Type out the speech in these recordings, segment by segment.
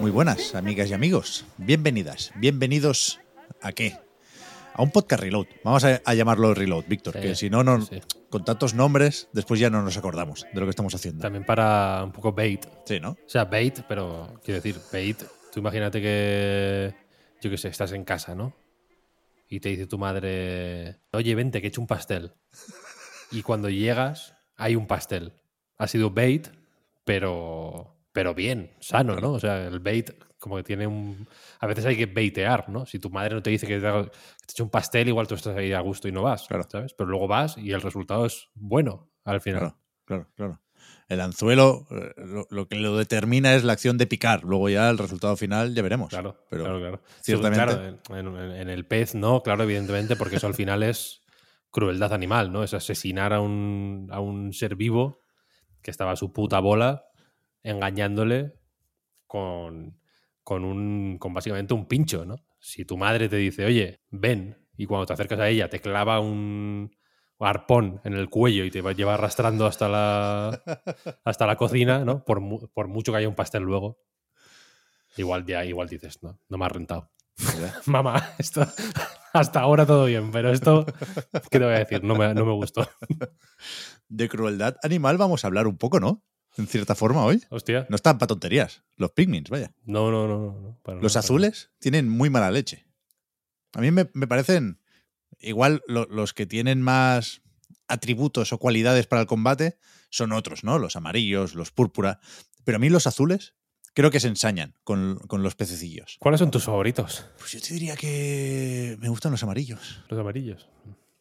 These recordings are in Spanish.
Muy buenas, amigas y amigos. Bienvenidas, bienvenidos a qué? A un podcast Reload. Vamos a, a llamarlo Reload, Víctor, Sí, que si no, no sí. con tantos nombres, después ya no nos acordamos de lo que estamos haciendo. También para un poco bait. Sí, ¿no? O sea, bait, pero quiero decir, bait. Tú imagínate que, yo qué sé, estás en casa, ¿no? Y te dice tu madre, oye, vente, que he hecho un pastel. Y cuando llegas, hay un pastel. Ha sido bait, pero, pero bien, sano, ¿no? O sea, el bait como que tiene un... A veces hay que baitear, ¿no? Si tu madre no te dice que te, ha- que te un pastel, igual tú estás ahí a gusto y no vas, Claro. ¿sabes? Pero luego vas y el resultado es bueno al final. Claro, claro, claro. El anzuelo, eh, lo, lo que lo determina es la acción de picar. Luego ya el resultado final ya veremos. Claro, Pero claro, claro. ciertamente- Claro, en- en el pez no, claro, evidentemente, porque eso al final es crueldad animal, ¿no? Es asesinar a un, a un ser vivo que estaba a su puta bola engañándole con, con, un, con básicamente un pincho, ¿no? Si tu madre te dice, oye, ven, y cuando te acercas a ella te clava un arpón en el cuello y te va- lleva arrastrando hasta la, hasta la cocina, ¿no? Por, mu- por mucho que haya un pastel luego. Igual, ya, igual dices, no, no me ha rentado. Mamá, esto hasta ahora todo bien, pero esto, ¿qué te voy a decir? No me, no me gustó. De crueldad animal vamos a hablar un poco, ¿no? En cierta forma hoy. Hostia. No están para tonterías. Los pigmins, vaya. No, no, no. no, Los azules tienen muy mala leche. A mí me, me parecen igual lo- los que tienen más atributos o cualidades para el combate son otros, ¿no? Los amarillos, los púrpura. Pero a mí los azules creo que se ensañan con, con los pececillos. ¿Cuáles son tus favoritos? Pues yo te diría que me gustan los amarillos. Los amarillos.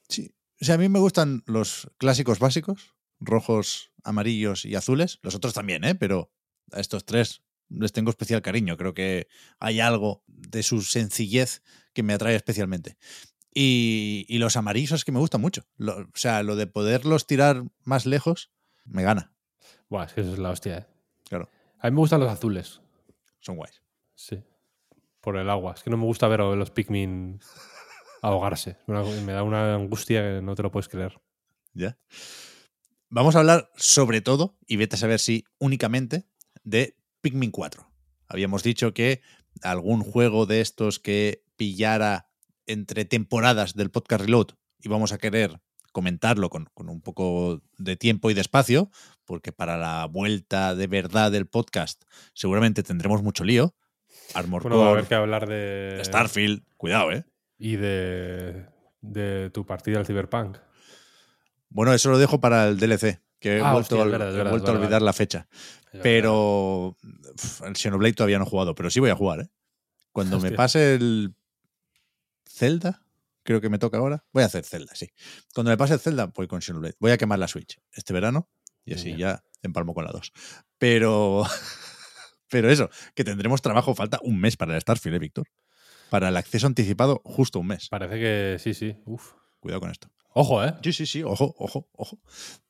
Sí. O sea, a mí me gustan los clásicos básicos, rojos, amarillos y azules. Los otros también, ¿eh? Pero a estos tres les tengo especial cariño. Creo que hay algo de su sencillez que me atrae especialmente. Y, y los amarillos que me gustan mucho. Lo- o sea, lo de poderlos tirar más lejos me gana. Buah, es que eso es la hostia, ¿eh? Claro, A mí me gustan los azules. son guays. Sí. Por el agua. Es que no me gusta ver a los Pikmin ahogarse. Una- me da una angustia que no te lo puedes creer. ¿Ya? Vamos a hablar sobre todo, y vete a saber si únicamente, de Pikmin 4. Habíamos dicho que algún juego de estos que pillara entre temporadas del podcast Reload íbamos a querer comentarlo con, con un poco de tiempo y de espacio, porque para la vuelta de verdad del podcast seguramente tendremos mucho lío. Armor Bueno, va a Core, haber que hablar de. Starfield, cuidado, ¿eh? Y de. de tu partida al Cyberpunk. Bueno, eso lo dejo para el DLC, que he Ah, vuelto, hostia, a- verdad, he verdad, vuelto a vale, olvidar la fecha. Pero uf, el Xenoblade todavía no he jugado, pero sí voy a jugar, ¿eh? Cuando me Hostia. pase el Zelda, creo que me toca ahora. Voy a hacer Zelda, sí. Cuando me pase el Zelda, voy con Xenoblade. Voy a quemar la Switch este verano y así Bien. ya empalmo con la 2. Pero, pero eso, que tendremos trabajo, falta un mes para el Starfield, ¿eh, Víctor? Para el acceso anticipado, justo un mes. Parece que sí, sí. Uf. Cuidado con esto. Ojo, ¿eh? Sí, sí, sí, ojo, ojo, ojo.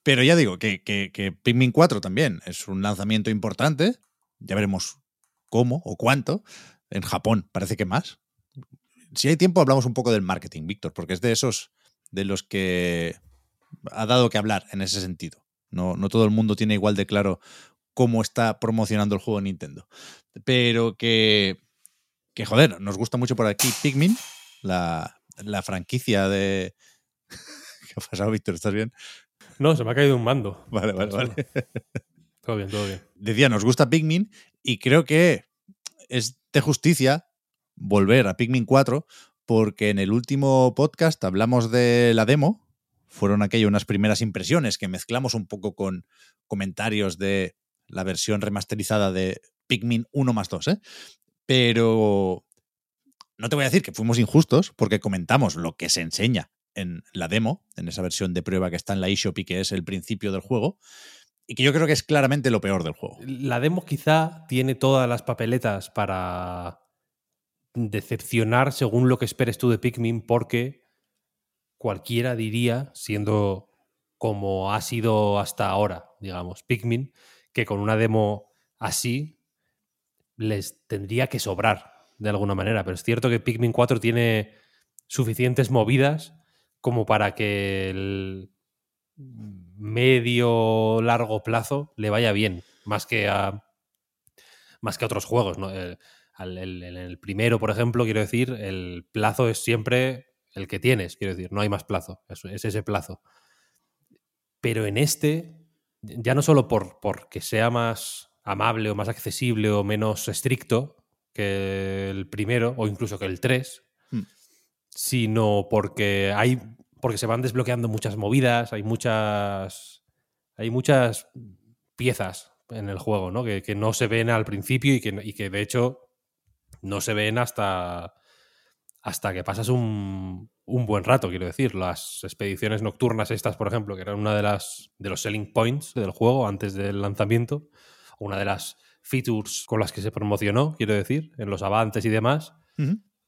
Pero ya digo que, que, que Pikmin 4 también es un lanzamiento importante. Ya veremos cómo o cuánto. En Japón parece que más. Si hay tiempo, hablamos un poco del marketing, Víctor, porque es de esos de los que ha dado que hablar en ese sentido. No, no todo el mundo tiene igual de claro cómo está promocionando el juego Nintendo. Pero que, que joder, nos gusta mucho por aquí Pikmin, la, la franquicia de... ¿Qué ha pasado, Víctor? ¿Estás bien? No, se me ha caído un mando. Vale, vale, vale. Todo bien, todo bien. Decía, nos gusta Pikmin y creo que es de justicia volver a Pikmin 4 porque en el último podcast hablamos de la demo. Fueron aquello unas primeras impresiones que mezclamos un poco con comentarios de la versión remasterizada de Pikmin 1 más 2, ¿eh? Pero no te voy a decir que fuimos injustos porque comentamos lo que se enseña en la demo, en esa versión de prueba que está en la eShop y que es el principio del juego, y que yo creo que es claramente lo peor del juego. La demo quizá tiene todas las papeletas para decepcionar según lo que esperes tú de Pikmin, porque cualquiera diría, siendo como ha sido hasta ahora, digamos, Pikmin, que con una demo así les tendría que sobrar de alguna manera. Pero es cierto que Pikmin 4 tiene suficientes movidas como para que el medio largo plazo le vaya bien, más que a más que a otros juegos. ¿no? El, el primero, por ejemplo, quiero decir, el plazo es siempre el que tienes, quiero decir, no hay más plazo, es, es ese plazo. Pero en este, ya no solo por, porque sea más amable o más accesible o menos estricto que el primero o incluso que el 3, hmm. sino porque hay porque se van desbloqueando muchas movidas, hay muchas hay muchas piezas en el juego, ¿no? Que, no se ven al principio y que, y que, de hecho no se ven hasta hasta que pasas un, un, buen rato, quiero decir. Las expediciones nocturnas estas, por ejemplo, que eran una de las de los selling points del juego antes del lanzamiento, una de las features con las que se promocionó, quiero decir, en los avances y demás,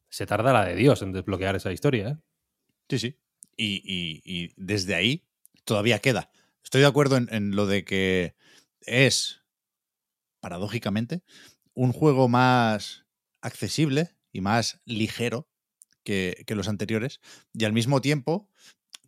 se tarda la de Dios en desbloquear esa historia. ¿eh? Sí, sí. Y, desde ahí todavía queda. Estoy de acuerdo en, lo de que es, paradójicamente, un juego más accesible y más ligero que, que, los anteriores, y al mismo tiempo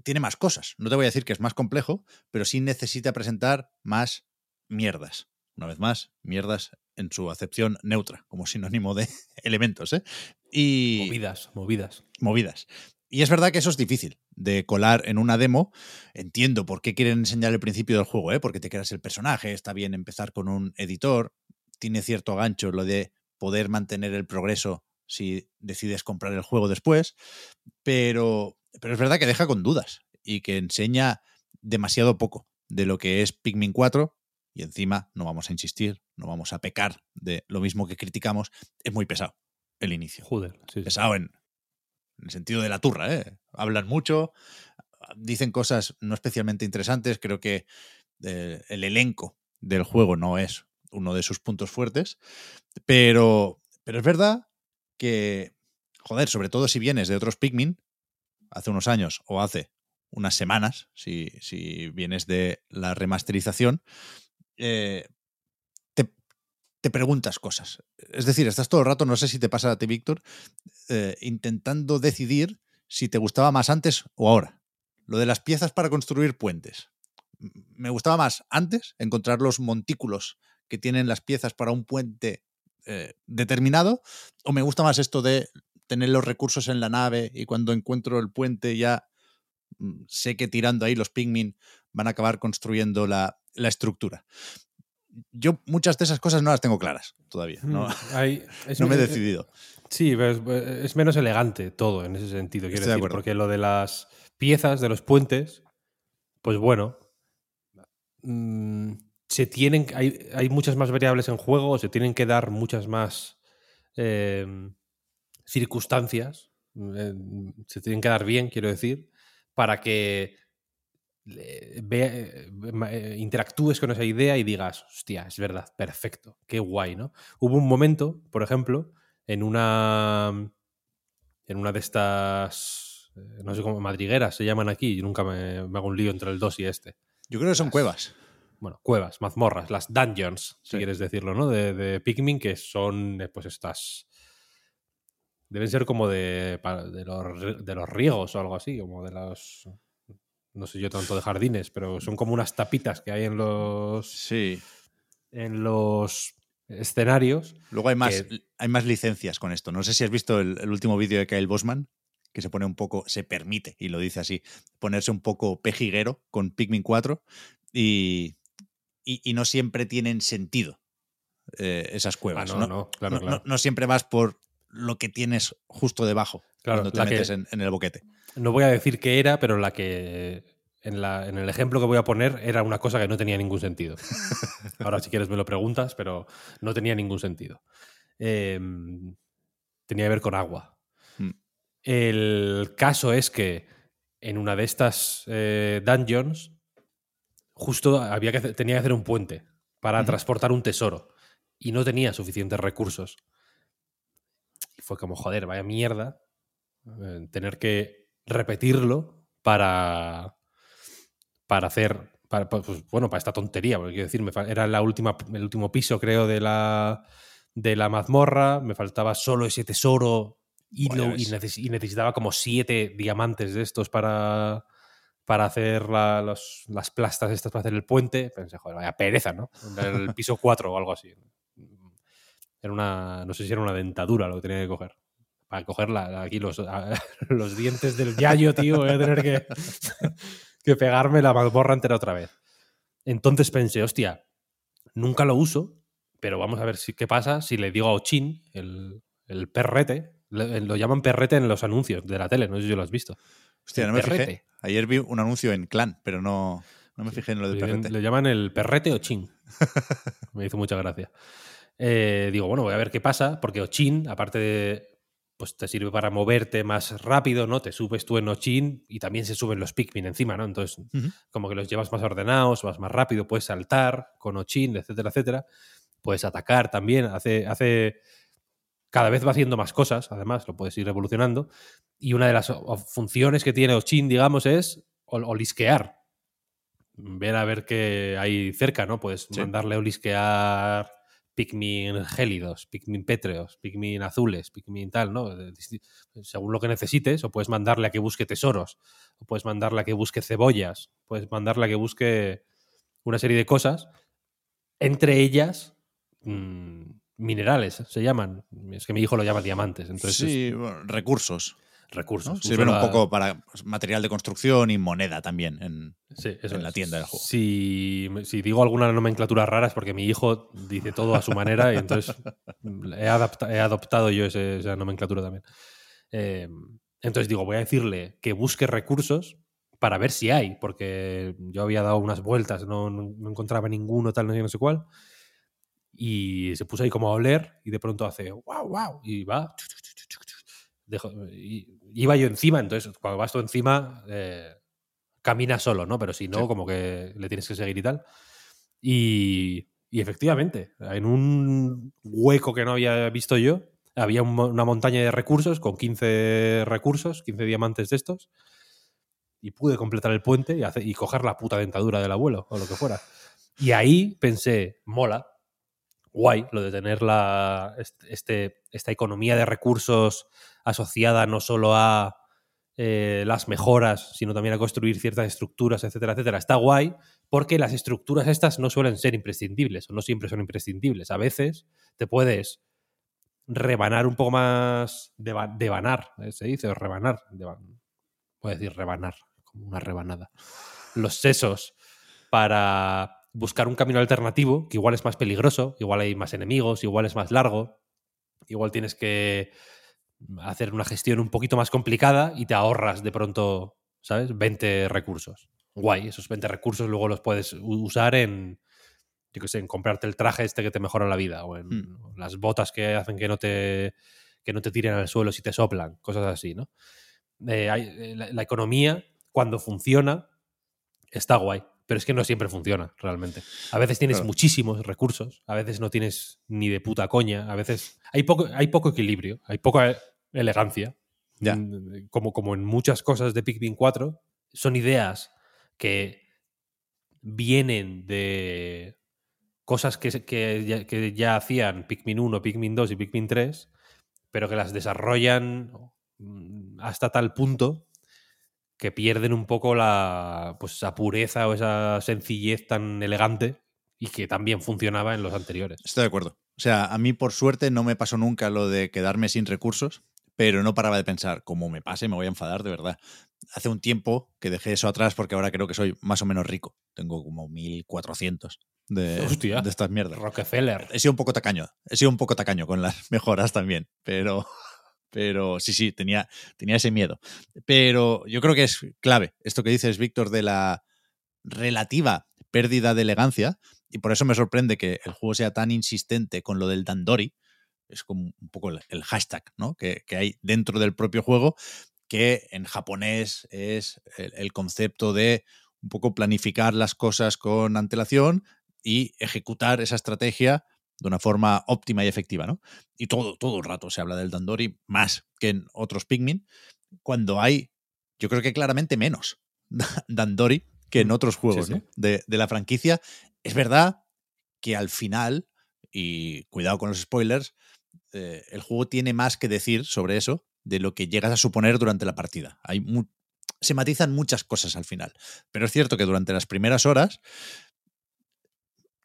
tiene más cosas. No te voy a decir que es más complejo, pero sí necesita presentar más mierdas una vez más, mierdas en su acepción neutra, como sinónimo de elementos. ¿eh? Y, movidas, movidas. Movidas. Y es verdad que eso es difícil de colar en una demo. Entiendo por qué quieren enseñar el principio del juego, ¿eh? porque te creas el personaje, está bien empezar con un editor, tiene cierto gancho lo de poder mantener el progreso si decides comprar el juego después, pero, pero es verdad que deja con dudas y que enseña demasiado poco de lo que es Pikmin 4 y encima no vamos a insistir, no vamos a pecar de lo mismo que criticamos, es muy pesado el inicio. Joder, pesado En, el sentido de la turra, ¿eh? Hablan mucho, dicen cosas no especialmente interesantes, creo que eh, el elenco del juego no es uno de sus puntos fuertes, pero, pero es verdad que, joder, sobre todo si vienes de otros Pikmin, hace unos años o hace unas semanas, si, si vienes de la remasterización, eh, te, preguntas cosas. Es decir, estás todo el rato, no sé si te pasa a ti, Víctor, eh, intentando decidir si te gustaba más antes o ahora. Lo de las piezas para construir puentes. Me gustaba más antes encontrar los montículos que tienen las piezas para un puente eh, determinado, o me gusta más esto de tener los recursos en la nave y cuando encuentro el puente ya mm, sé que tirando ahí los pigmin van a acabar construyendo la, la estructura. Yo muchas de esas cosas no las tengo claras todavía. No, mm, no me he decidido. Sí, es, menos elegante todo en ese sentido, quiero decir, porque lo de las piezas, de los puentes, pues bueno, mm, se tienen, hay, hay, muchas más variables en juego, se tienen que dar muchas más em, circunstancias, eh, se tienen que dar bien, quiero decir, para que ve, eh, interactúes con esa idea y digas, hostia, es verdad, perfecto, qué guay, ¿no? Hubo un momento, por ejemplo, en una en una de estas, eh, no sé cómo, madrigueras se llaman aquí, yo nunca me, hago un lío entre el 2 y este. Yo creo que son cuevas. Bueno, cuevas, mazmorras, las dungeons, si quieres decirlo, ¿no? De, de Pikmin, que son, eh, pues estas... Deben ser como de, de, los, de los riegos o algo así, como de los no sé yo tanto de jardines, pero son como unas tapitas que hay en los. Sí. En los escenarios. Luego hay más, hay más licencias con esto. No sé si has visto el, último vídeo de Kyle Bosman, que se pone un poco, se permite, y lo dice así, ponerse un poco pejiguero con Pikmin 4 y, y, no siempre tienen sentido eh, esas cuevas. Ah, no, no, claro, no, no, siempre vas por lo que tienes justo debajo claro, cuando te metes en, el boquete. No voy a decir qué era, pero la que en, la- en el ejemplo que voy a poner era una cosa que no tenía ningún sentido. Ahora si quieres me lo preguntas, pero no tenía ningún sentido. Eh, tenía que ver con agua. Mm. El caso es que en una de estas eh, dungeons justo había que hacer- tenía que hacer un puente para transportar un tesoro y no tenía suficientes recursos. Y fue como, joder, vaya mierda eh, tener que repetirlo para, para hacer, para, pues, bueno, para esta tontería, porque quiero decir, me era la última, el último piso, creo, de la, de la mazmorra, me faltaba solo ese tesoro y, lo- y ves. neces- y necesitaba como siete diamantes de estos para, para hacer la- los- las plastas estas para hacer el puente. Pensé, joder, vaya pereza, ¿no? El piso 4 o algo así. Era una, no sé si era una dentadura lo que tenía que coger. Para coger la- aquí los, los dientes del yayo, tío, voy a tener que, que pegarme la mazmorra entera otra vez. Entonces pensé, hostia, nunca lo uso, pero vamos a ver si, qué pasa si le digo a Ochin, el, el perrete, le- lo llaman perrete en los anuncios de la tele, no sé si lo has visto. Hostia, no me fijé. Perrete. Ayer vi un anuncio en Clan, pero no, no me fijé en lo del perrete. le llaman el perrete Ochin. Me hizo mucha gracia. Eh, digo, bueno, voy a ver qué pasa, porque Ochin, aparte de. Pues te sirve para moverte más rápido, ¿no? Te subes tú en Ochin y también se suben los Pikmin encima, ¿no? Entonces, como que los llevas más ordenados, vas más rápido, puedes saltar con Ochin, etcétera, etcétera. Puedes atacar también, hace, hace. Cada vez va haciendo más cosas, además, lo puedes ir evolucionando. Y una de las funciones que tiene Ochin, digamos, es ol- olisquear. Ver a ver qué hay cerca, ¿no? Puedes Sí. mandarle a olisquear Pikmin gélidos, Pikmin pétreos, Pikmin azules, Pikmin tal, ¿no? Disti- Según lo que necesites, o puedes mandarle a que busque tesoros, o puedes mandarle a que busque cebollas, puedes mandarle a que busque una serie de cosas, entre ellas mm, minerales, se llaman. Es que mi hijo lo llama diamantes, entonces sí, bueno, recursos. recursos. Sirven un poco para pues, material de construcción y moneda también. En, Sí, eso en la tienda del juego. Si, si digo alguna nomenclatura rara es porque mi hijo dice todo a su manera y entonces he, adapta- he adoptado yo ese- esa nomenclatura también. Eh, entonces digo, voy a decirle que busque recursos para ver si hay, porque yo había dado unas vueltas, no, no- no encontraba ninguno, tal, no sé, no sé cuál. Y se puso ahí como a oler y de pronto hace wow, wow, y va. Dejo- y- iba yo encima, entonces cuando vas tú encima, eh, camina solo, ¿no? Pero si no, Sí. como que le tienes que seguir y tal. Y, y efectivamente, en un hueco que no había visto yo, había un una montaña de recursos con 15 recursos, 15 diamantes de estos. Y pude completar el puente y, hacer- y coger la puta dentadura del abuelo o lo que fuera. Y ahí pensé, mola, guay, lo de tener la, este- esta economía de recursos asociada no solo a eh, las mejoras, sino también a construir ciertas estructuras, etcétera, etcétera. Está guay porque las estructuras estas no suelen ser imprescindibles o no siempre son imprescindibles. A veces te puedes rebanar un poco más, deba- devanar, ¿eh? se dice, o rebanar, devan- puedo decir rebanar, como una rebanada, los sesos para buscar un camino alternativo que igual es más peligroso, igual hay más enemigos, igual es más largo, igual tienes que hacer una gestión un poquito más complicada y te ahorras de pronto, ¿sabes? 20 recursos. Guay, esos 20 recursos luego los puedes usar en, yo qué sé, en comprarte el traje este que te mejora la vida o en Mm. o las botas que hacen que no te que no te tiren al suelo si te soplan, cosas así, ¿no? Eh, hay- eh, la, la economía, cuando funciona, está guay, pero es que no siempre funciona realmente. A veces tienes Claro. muchísimos recursos, a veces no tienes ni de puta coña, a veces hay poco, hay poco equilibrio, hay poca elegancia. Ya. Mm, Como, como en muchas cosas de Pikmin 4, son ideas que vienen de cosas que, que, ya, que ya hacían Pikmin 1, Pikmin 2 y Pikmin 3, pero que las desarrollan mm, hasta tal punto que pierden un poco la pues esa pureza o esa sencillez tan elegante y que también funcionaba en los anteriores. Estoy de acuerdo. O sea, a mí por suerte no me pasó nunca lo de quedarme sin recursos, pero no paraba de pensar, como me pase, me voy a enfadar de verdad. Hace un tiempo que dejé eso atrás porque ahora creo que soy más o menos rico. Tengo como 1400 de, Hostia. de estas mierdas. Rockefeller. He sido un poco tacaño. He sido un poco tacaño con las mejoras también, pero Pero sí, sí, tenía, tenía ese miedo. Pero yo creo que es clave esto que dices, Víctor, de la relativa pérdida de elegancia. Y por eso me sorprende que el juego sea tan insistente con lo del Dandori. Es como un poco el, hashtag ¿no? que, que hay dentro del propio juego, que en japonés es el concepto de un poco planificar las cosas con antelación y ejecutar esa estrategia de una forma óptima y efectiva, ¿no? Y todo, todo el rato se habla del Dandori más que en otros Pikmin, cuando hay, yo creo que claramente menos Dandori que en otros juegos sí. ¿no? de, de la franquicia. Es verdad que al final, y cuidado con los spoilers, eh, el juego tiene más que decir sobre eso de lo que llegas a suponer durante la partida. Hay se matizan muchas cosas al final, pero es cierto que durante las primeras horas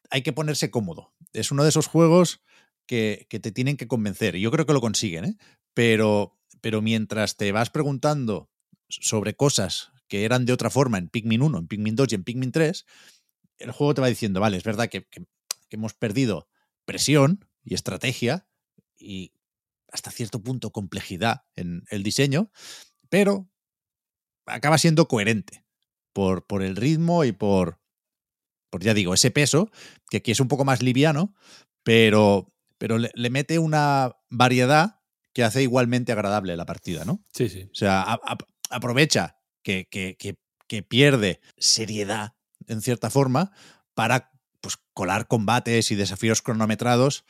hay que ponerse cómodo. Es uno de esos juegos que, que te tienen que convencer. Y yo creo que lo consiguen, ¿eh? Pero, pero mientras te vas preguntando sobre cosas que eran de otra forma en Pikmin 1, en Pikmin 2 y en Pikmin 3, el juego te va diciendo, vale, es verdad que, que- que hemos perdido presión y estrategia y hasta cierto punto complejidad en el diseño, pero acaba siendo coherente por, por el ritmo y por, por, ya digo, ese peso, que aquí es un poco más liviano, pero, pero le, le mete una variedad que hace igualmente agradable la partida, ¿no? Sí, sí. O sea, a- a- aprovecha que, que- que- que pierde seriedad, en cierta forma, para pues, colar combates y desafíos cronometrados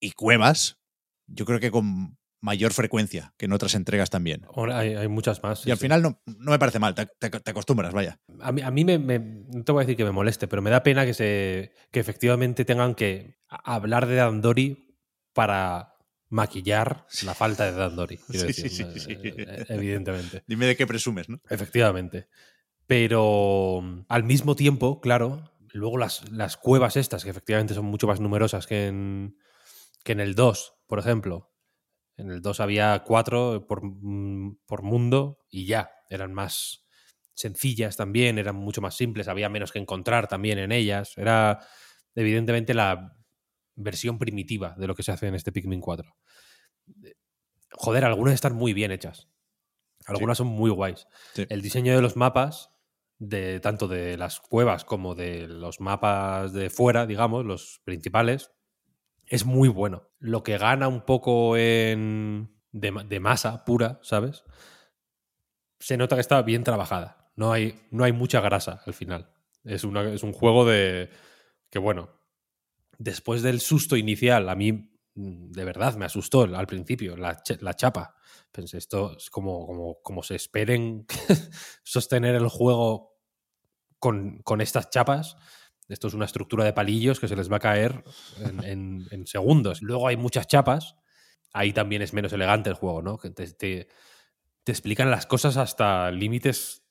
y cuevas, yo creo que con mayor frecuencia que en otras entregas también. Hay, hay muchas más. sí, y al sí. final no, no me parece mal, te, te- te acostumbras, vaya. A mí, a mí me, me- no te voy a decir que me moleste, pero me da pena que, se, que efectivamente tengan que hablar de Dandori para maquillar la falta de Dandori. quiero Sí, decir, sí, sí, sí. eh, Evidentemente. Dime de qué presumes, ¿no? Efectivamente. Pero mm, al mismo tiempo, claro, luego las, las cuevas estas, que efectivamente son mucho más numerosas que en, que en el 2, por ejemplo. En el 2 había cuatro por, mm, por mundo y ya, eran más sencillas también, eran mucho más simples, había menos que encontrar también en ellas. Era evidentemente la versión primitiva de lo que se hace en este Pikmin 4. Joder, algunas están muy bien hechas. Algunas son muy guays. Sí. El diseño de los mapas, de tanto de las cuevas como de los mapas de fuera, digamos, los principales, es muy bueno. Lo que gana un poco en de, ma- de masa pura, ¿sabes? Se nota que está bien trabajada. No hay, no hay mucha grasa al final. Es, es un juego de que, bueno, después del susto inicial, a mí mm, de verdad me asustó al principio, la, la chapa. Pensé, esto es como, como, como se esperen sostener el juego con, con estas chapas. Esto es una estructura de palillos que se les va a caer en, segundos. Luego hay muchas chapas. Ahí también es menos elegante el juego, ¿no? Te, explican las cosas hasta límites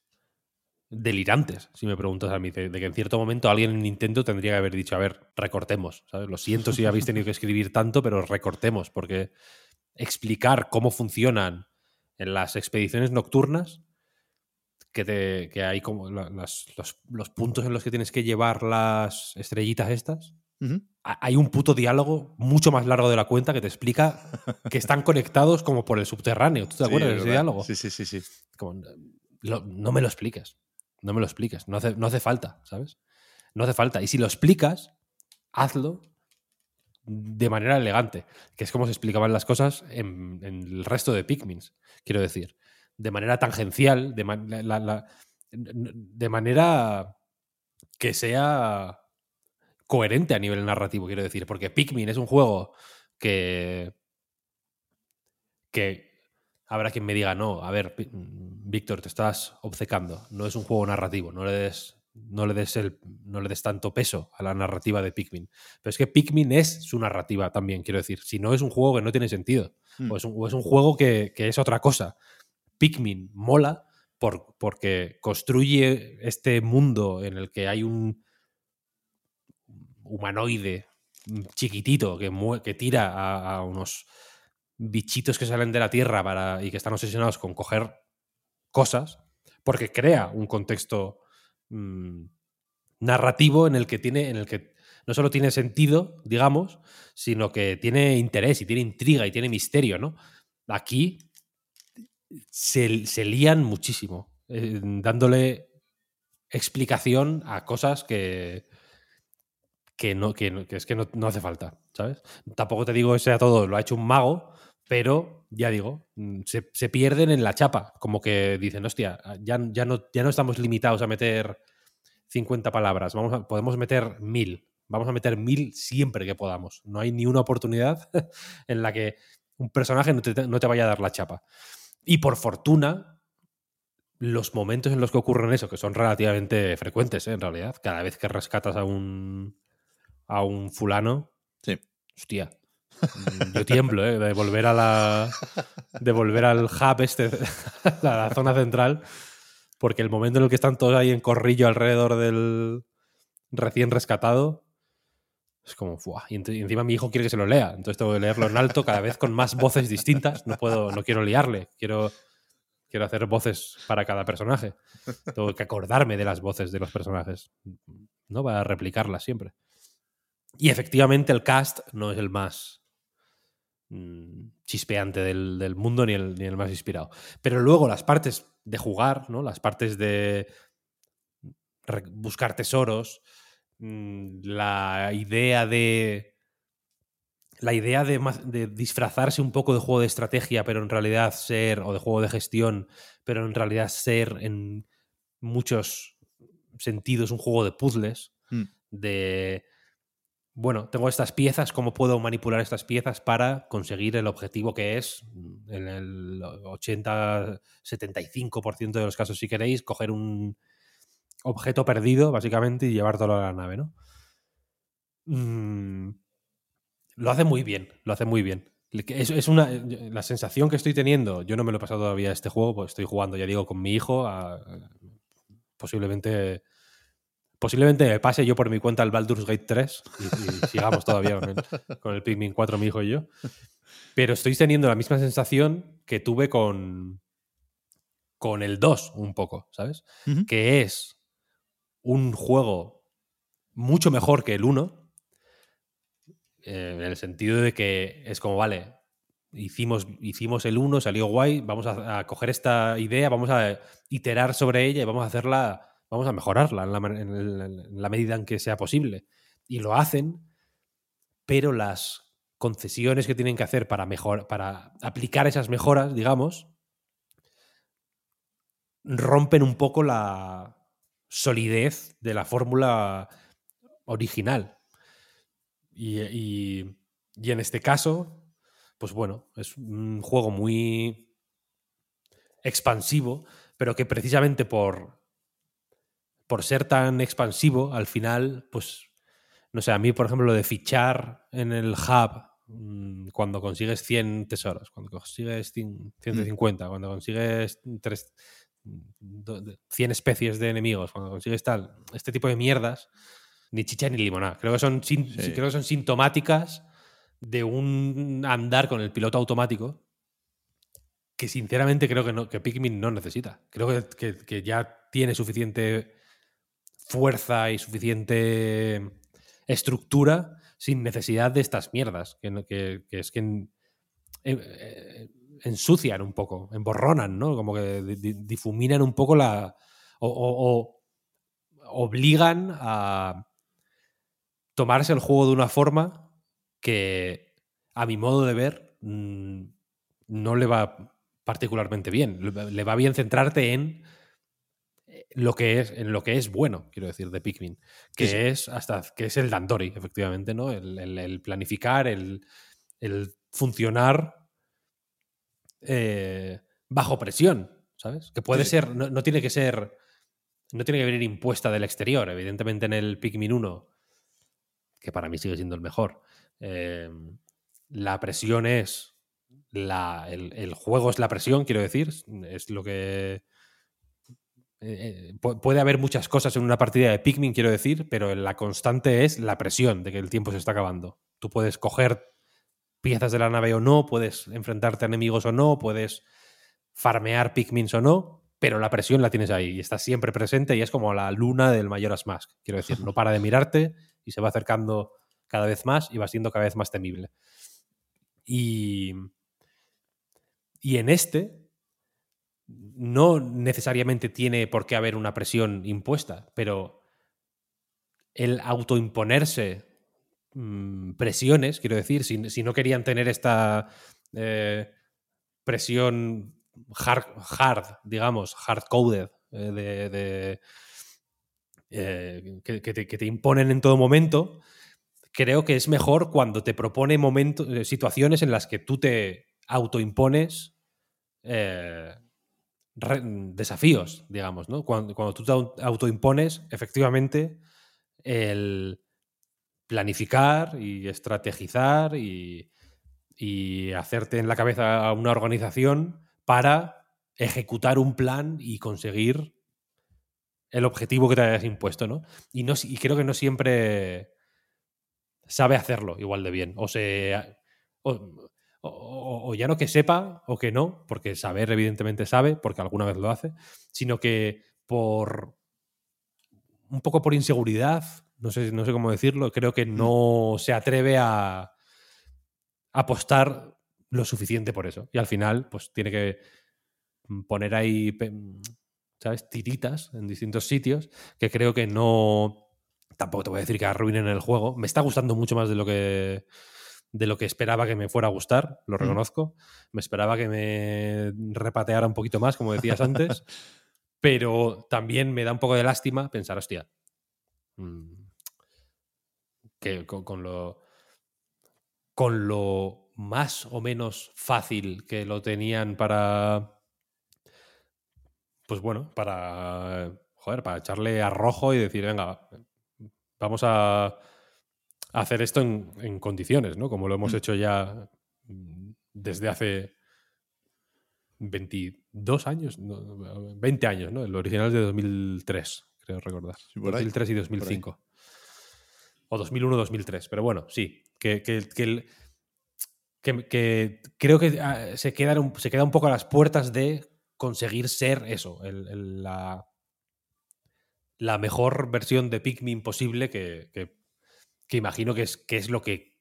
delirantes, si me preguntas a mí, de, que en cierto momento alguien en Nintendo tendría que haber dicho, a ver, recortemos. Lo siento si habéis tenido que escribir tanto, pero recortemos, porque explicar cómo funcionan en las expediciones nocturnas, que, te- que hay como la- las- los, los puntos en los que tienes que llevar las estrellitas estas, hay un puto diálogo mucho más largo de la cuenta que te explica que están conectados como por el subterráneo. ¿Tú te acuerdas de ese diálogo? Sí, sí, sí, sí. Como, lo- no me lo expliques. No me lo expliques. No hace, no hace falta, ¿sabes? No hace falta. Y si lo explicas, hazlo de manera elegante, que es como se explicaban las cosas en, en el resto de Pikmins, quiero decir. De manera tangencial, de, man- la- la- la- de manera que sea coherente a nivel narrativo, quiero decir. Porque Pikmin es un juego que. que habrá quien me diga, no, a ver, Víctor, te estás obcecando. No es un juego narrativo, no le des. No le, des el, no le des tanto peso a la narrativa de Pikmin. Pero es que Pikmin es su narrativa también, quiero decir. Si no es un juego que no tiene sentido. Mm. O, es un, o es un juego que, que es otra cosa. Pikmin mola por- porque construye este mundo en el que hay un humanoide chiquitito que, tira a, a unos bichitos que salen de la tierra para, y que están obsesionados con coger cosas, porque crea un contexto mm, narrativo en el que tiene, en el que no solo tiene sentido, digamos, sino que tiene interés y tiene intriga y tiene misterio, ¿no? Aquí se, se lían muchísimo, eh, dándole explicación a cosas que, que, no, que, que es que no, no hace falta, ¿sabes? Tampoco te digo que sea todo, lo ha hecho un mago, pero ya digo, mm, se, se pierden en la chapa, como que dicen, hostia, ya, ya, no, ya no estamos limitados a meter 50 palabras, vamos podemos meter mil, vamos a meter mil siempre que podamos. No hay ni una oportunidad en la que un personaje no te, no te vaya a dar la chapa. Y por fortuna, los momentos en los que ocurren eso, que son relativamente frecuentes, ¿eh? en realidad, cada vez que rescatas a un, a un fulano, Sí. hostia, yo tiemblo, ¿eh? de volver a la. de volver al hub este, a la zona central, porque el momento en el que están todos ahí en corrillo alrededor del recién rescatado. Es como, ¡fuah! Y, encima mi hijo quiere que se lo lea. Entonces tengo que leerlo en alto, cada vez con más voces distintas. No puedo, no quiero liarle. Quiero, quiero hacer voces para cada personaje. Tengo que acordarme de las voces de los personajes. ¿No? Para replicarlas siempre. Y efectivamente el cast no es el más mm, chispeante del, del mundo ni el, ni el más inspirado. Pero luego las partes de jugar, ¿no? Las partes de buscar tesoros, la idea de la idea de, de disfrazarse un poco de juego de estrategia, pero en realidad ser, o de juego de gestión, pero en realidad ser en muchos sentidos un juego de puzzles, Mm. de, bueno, tengo estas piezas, ¿cómo puedo manipular estas piezas para conseguir el objetivo que es, mm, en el 80-75% de los casos, si queréis, coger un objeto perdido, básicamente, y llevártelo a la nave, ¿no? Mm, lo hace muy bien, lo hace muy bien. Es, es una, la sensación que estoy teniendo, yo no me lo he pasado todavía este juego, pues estoy jugando, ya digo, con mi hijo, a- posiblemente posiblemente me pase yo por mi cuenta el Baldur's Gate 3 y, y sigamos todavía con el, con el Pikmin 4, mi hijo y yo. Pero estoy teniendo la misma sensación que tuve con, con el 2 un poco, ¿sabes? Que es un juego mucho mejor que el 1, eh, en el sentido de que es como, vale, hicimos, hicimos el 1, salió guay, vamos a, coger esta idea, vamos a iterar sobre ella y vamos a hacerla, vamos a mejorarla en la, la medida en que sea posible. Y lo hacen, pero las concesiones que tienen que hacer para, mejor, para aplicar esas mejoras, digamos, rompen un poco la solidez de la fórmula original. Y, y- y en este caso, pues bueno, es un juego muy expansivo, pero que precisamente por, por ser tan expansivo, al final, pues, no sé, a mí, por ejemplo, lo de fichar en el hub mm, cuando consigues 100 tesoros, cuando consigues cin- 150, cuando consigues tres- do- de- 100 especies de enemigos, cuando consigues tal, este tipo de mierdas, ni chicha ni limonada. Creo que son, Sí. creo que son sintomáticas de un andar con el piloto automático que sinceramente creo que, no, que Pikmin no necesita. Creo que, que- que ya tiene suficiente fuerza y suficiente estructura sin necesidad de estas mierdas, que, que- que es que eh, eh, ensucian un poco, emborronan, ¿no? Como que di- di- difuminan un poco la... o- o- o obligan a tomarse el juego de una forma que, a mi modo de ver, mm, no le va particularmente bien. Le- va bien centrarte en eh, lo que es, en lo que es bueno, quiero decir, de Pikmin. Que sí. es hasta que es el Dandori, efectivamente, ¿no? El, el- el planificar, el, el funcionar eh, bajo presión, ¿sabes? Que puede Sí. ser, no, no tiene que ser. No tiene que venir impuesta del exterior. Evidentemente, en el Pikmin 1 que para mí sigue siendo el mejor. Eh, la presión es. La, el, el juego es la presión, quiero decir. Es lo que. eh, eh, pu- puede haber muchas cosas en una partida de Pikmin, quiero decir, pero la constante es la presión de que el tiempo se está acabando. Tú puedes coger piezas de la nave o no, puedes enfrentarte a enemigos o no, puedes farmear Pikmins o no, pero la presión la tienes ahí y está siempre presente y es como la luna del Majora's Mask. Quiero decir, no para de mirarte y se va acercando cada vez más y va siendo cada vez más temible. Y, Y en este no necesariamente tiene por qué haber una presión impuesta, pero el autoimponerse mm, presiones, quiero decir, si, si, no querían tener esta eh, presión hard, digamos, hard-coded, eh, de, eh, que, te, imponen en todo momento, creo que es mejor cuando te propone momentos, situaciones en las que tú te autoimpones desafíos, digamos, ¿no? Cuando, cuando tú te autoimpones, efectivamente, el planificar y estrategizar y, y hacerte en la cabeza una organización para ejecutar un plan y conseguir el objetivo que te hayas impuesto, ¿no? Y, no, y creo que no siempre sabe hacerlo igual de bien. O se. O, o, o, ya no que sepa o que no, porque saber evidentemente sabe, porque alguna vez lo hace, sino que por. un poco por inseguridad, no sé, no sé cómo decirlo, creo que no se atreve a apostar lo suficiente por eso. Y al final, pues tiene que poner ahí, ¿sabes? Tiritas en distintos sitios que creo que no. Tampoco te voy a decir que arruinen el juego. Me está gustando mucho más de lo que. De lo que esperaba que me fuera a gustar, lo reconozco. Me esperaba que me repateara un poquito más, como decías antes. pero también me da un poco de lástima pensar, hostia, mmm, que con, con, lo. Con lo más o menos fácil que lo tenían para pues bueno, para, joder, para echarle arrojo y decir, venga, vamos a hacer esto en, en condiciones, ¿no? Como lo hemos hecho ya desde hace 22 años, no, 20 años, ¿no? El original es de 2003, creo recordar. Sí, 2003 y 2005. O 2001-2003, pero bueno, sí, que, que, que, creo que ah, se queda, un, se queda un poco a las puertas de conseguir ser eso, la, la, mejor versión de Pikmin posible que, imagino que es, es, lo que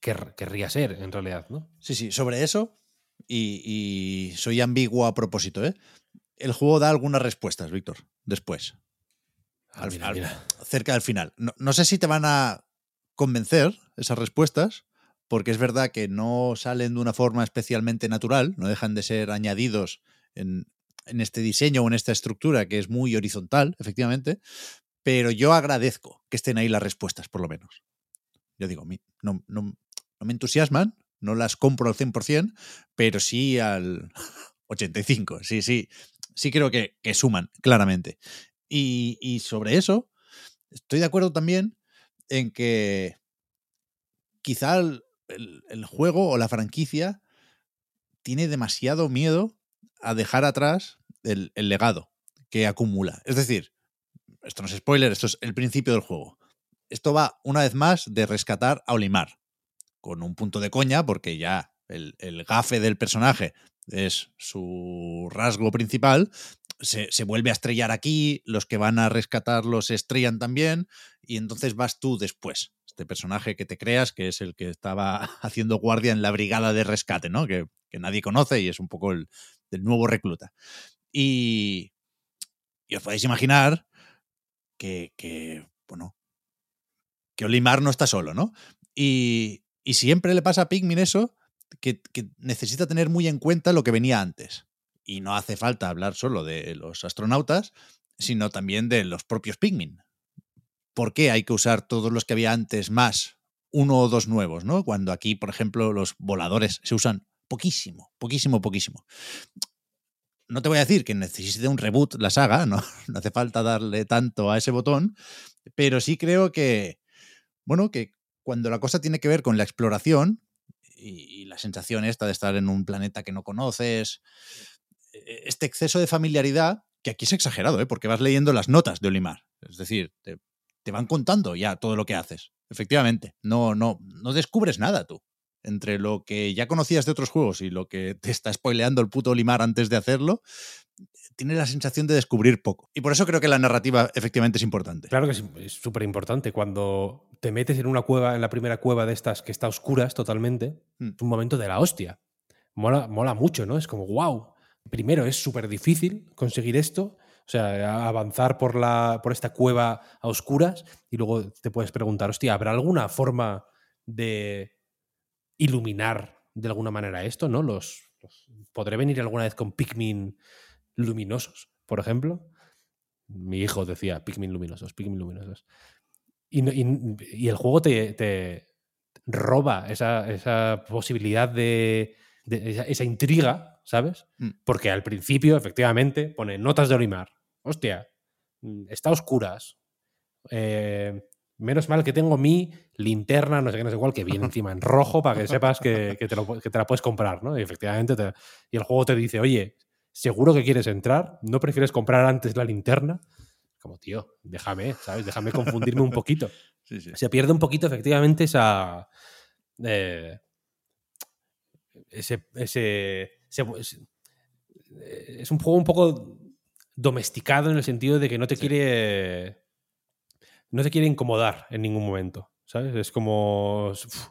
quer, querría ser en realidad, ¿no? Sí, sí, sobre eso, y, y soy ambiguo a propósito, ¿eh? El juego da algunas respuestas, Víctor, después. Ah, al, mira, al, mira. cerca del final. No, no sé si te van a convencer esas respuestas, porque es verdad que no salen de una forma especialmente natural, no dejan de ser añadidos en, en, este diseño o en esta estructura que es muy horizontal, efectivamente, pero yo agradezco que estén ahí las respuestas, por lo menos. Yo digo, no, no, no me entusiasman, no las compro al 100%, pero sí al 85%, sí, sí, sí creo que, que suman, claramente. Y, sobre eso, estoy de acuerdo también en que quizá el, el, el, juego o la franquicia tiene demasiado miedo a dejar atrás el, el, legado que acumula. Es decir, esto no es spoiler, esto es el principio del juego. Esto va una vez más de rescatar a Olimar, con un punto de coña, porque ya el, el gafe del personaje es su rasgo principal, se, se, vuelve a estrellar aquí, los que van a rescatarlo se estrellan también, y entonces vas tú después este personaje que te creas, que es el que estaba haciendo guardia en la brigada de rescate, ¿no? Que, que nadie conoce y es un poco el, el nuevo recluta. Y, y, os podéis imaginar que, que, bueno, que Olimar no está solo, ¿no? Y, y siempre le pasa a Pikmin eso, que, que, necesita tener muy en cuenta lo que venía antes. Y no hace falta hablar solo de los astronautas, sino también de los propios Pikmin por qué hay que usar todos los que había antes más uno o dos nuevos, ¿no? Cuando aquí, por ejemplo, los voladores se usan poquísimo, poquísimo, poquísimo. No te voy a decir que necesite un reboot la saga, no, no hace falta darle tanto a ese botón, pero sí creo que, bueno, que cuando la cosa tiene que ver con la exploración y, la sensación esta de estar en un planeta que no conoces, este exceso de familiaridad, que aquí es exagerado, ¿eh? porque vas leyendo las notas de Olimar. Es decir, te te van contando ya todo lo que haces. Efectivamente, no, no, no descubres nada tú. Entre lo que ya conocías de otros juegos y lo que te está spoileando el puto Limar antes de hacerlo, tienes la sensación de descubrir poco. Y por eso creo que la narrativa efectivamente es importante. Claro que es súper importante. Cuando te metes en una cueva, en la primera cueva de estas que está oscuras totalmente, mm. es un momento de la hostia. mola, mola mucho, ¿no? Es como, wow. Primero, es súper difícil conseguir esto. O sea, avanzar por, la, por esta cueva a oscuras y luego te puedes preguntar, hostia, ¿habrá alguna forma de iluminar de alguna manera esto, ¿no? Los, ¿Podré venir alguna vez con Pikmin luminosos, por ejemplo? Mi hijo decía Pikmin luminosos, Pikmin luminosos. Y, el juego te, roba esa, esa posibilidad de, esa intriga, ¿sabes? Mm. Porque al principio, efectivamente, pone notas de Olimar. Hostia, mm, está a oscuras. Eh, menos mal que tengo mi linterna, no sé qué, no sé cuál, que viene encima en rojo para que sepas que, que te, lo pu- que te la puedes comprar, ¿no? Y efectivamente, te- y el juego te dice, oye, ¿seguro que quieres entrar? ¿No prefieres comprar antes la linterna? Como, tío, déjame, ¿sabes? Déjame confundirme un poquito. Sí, sí. Se pierde un poquito, efectivamente, esa. eh, ese, ese, eh, Es un juego un poco domesticado en el sentido de que no te quiere. No te quiere incomodar en ningún momento. ¿Sabes? Es como. uf,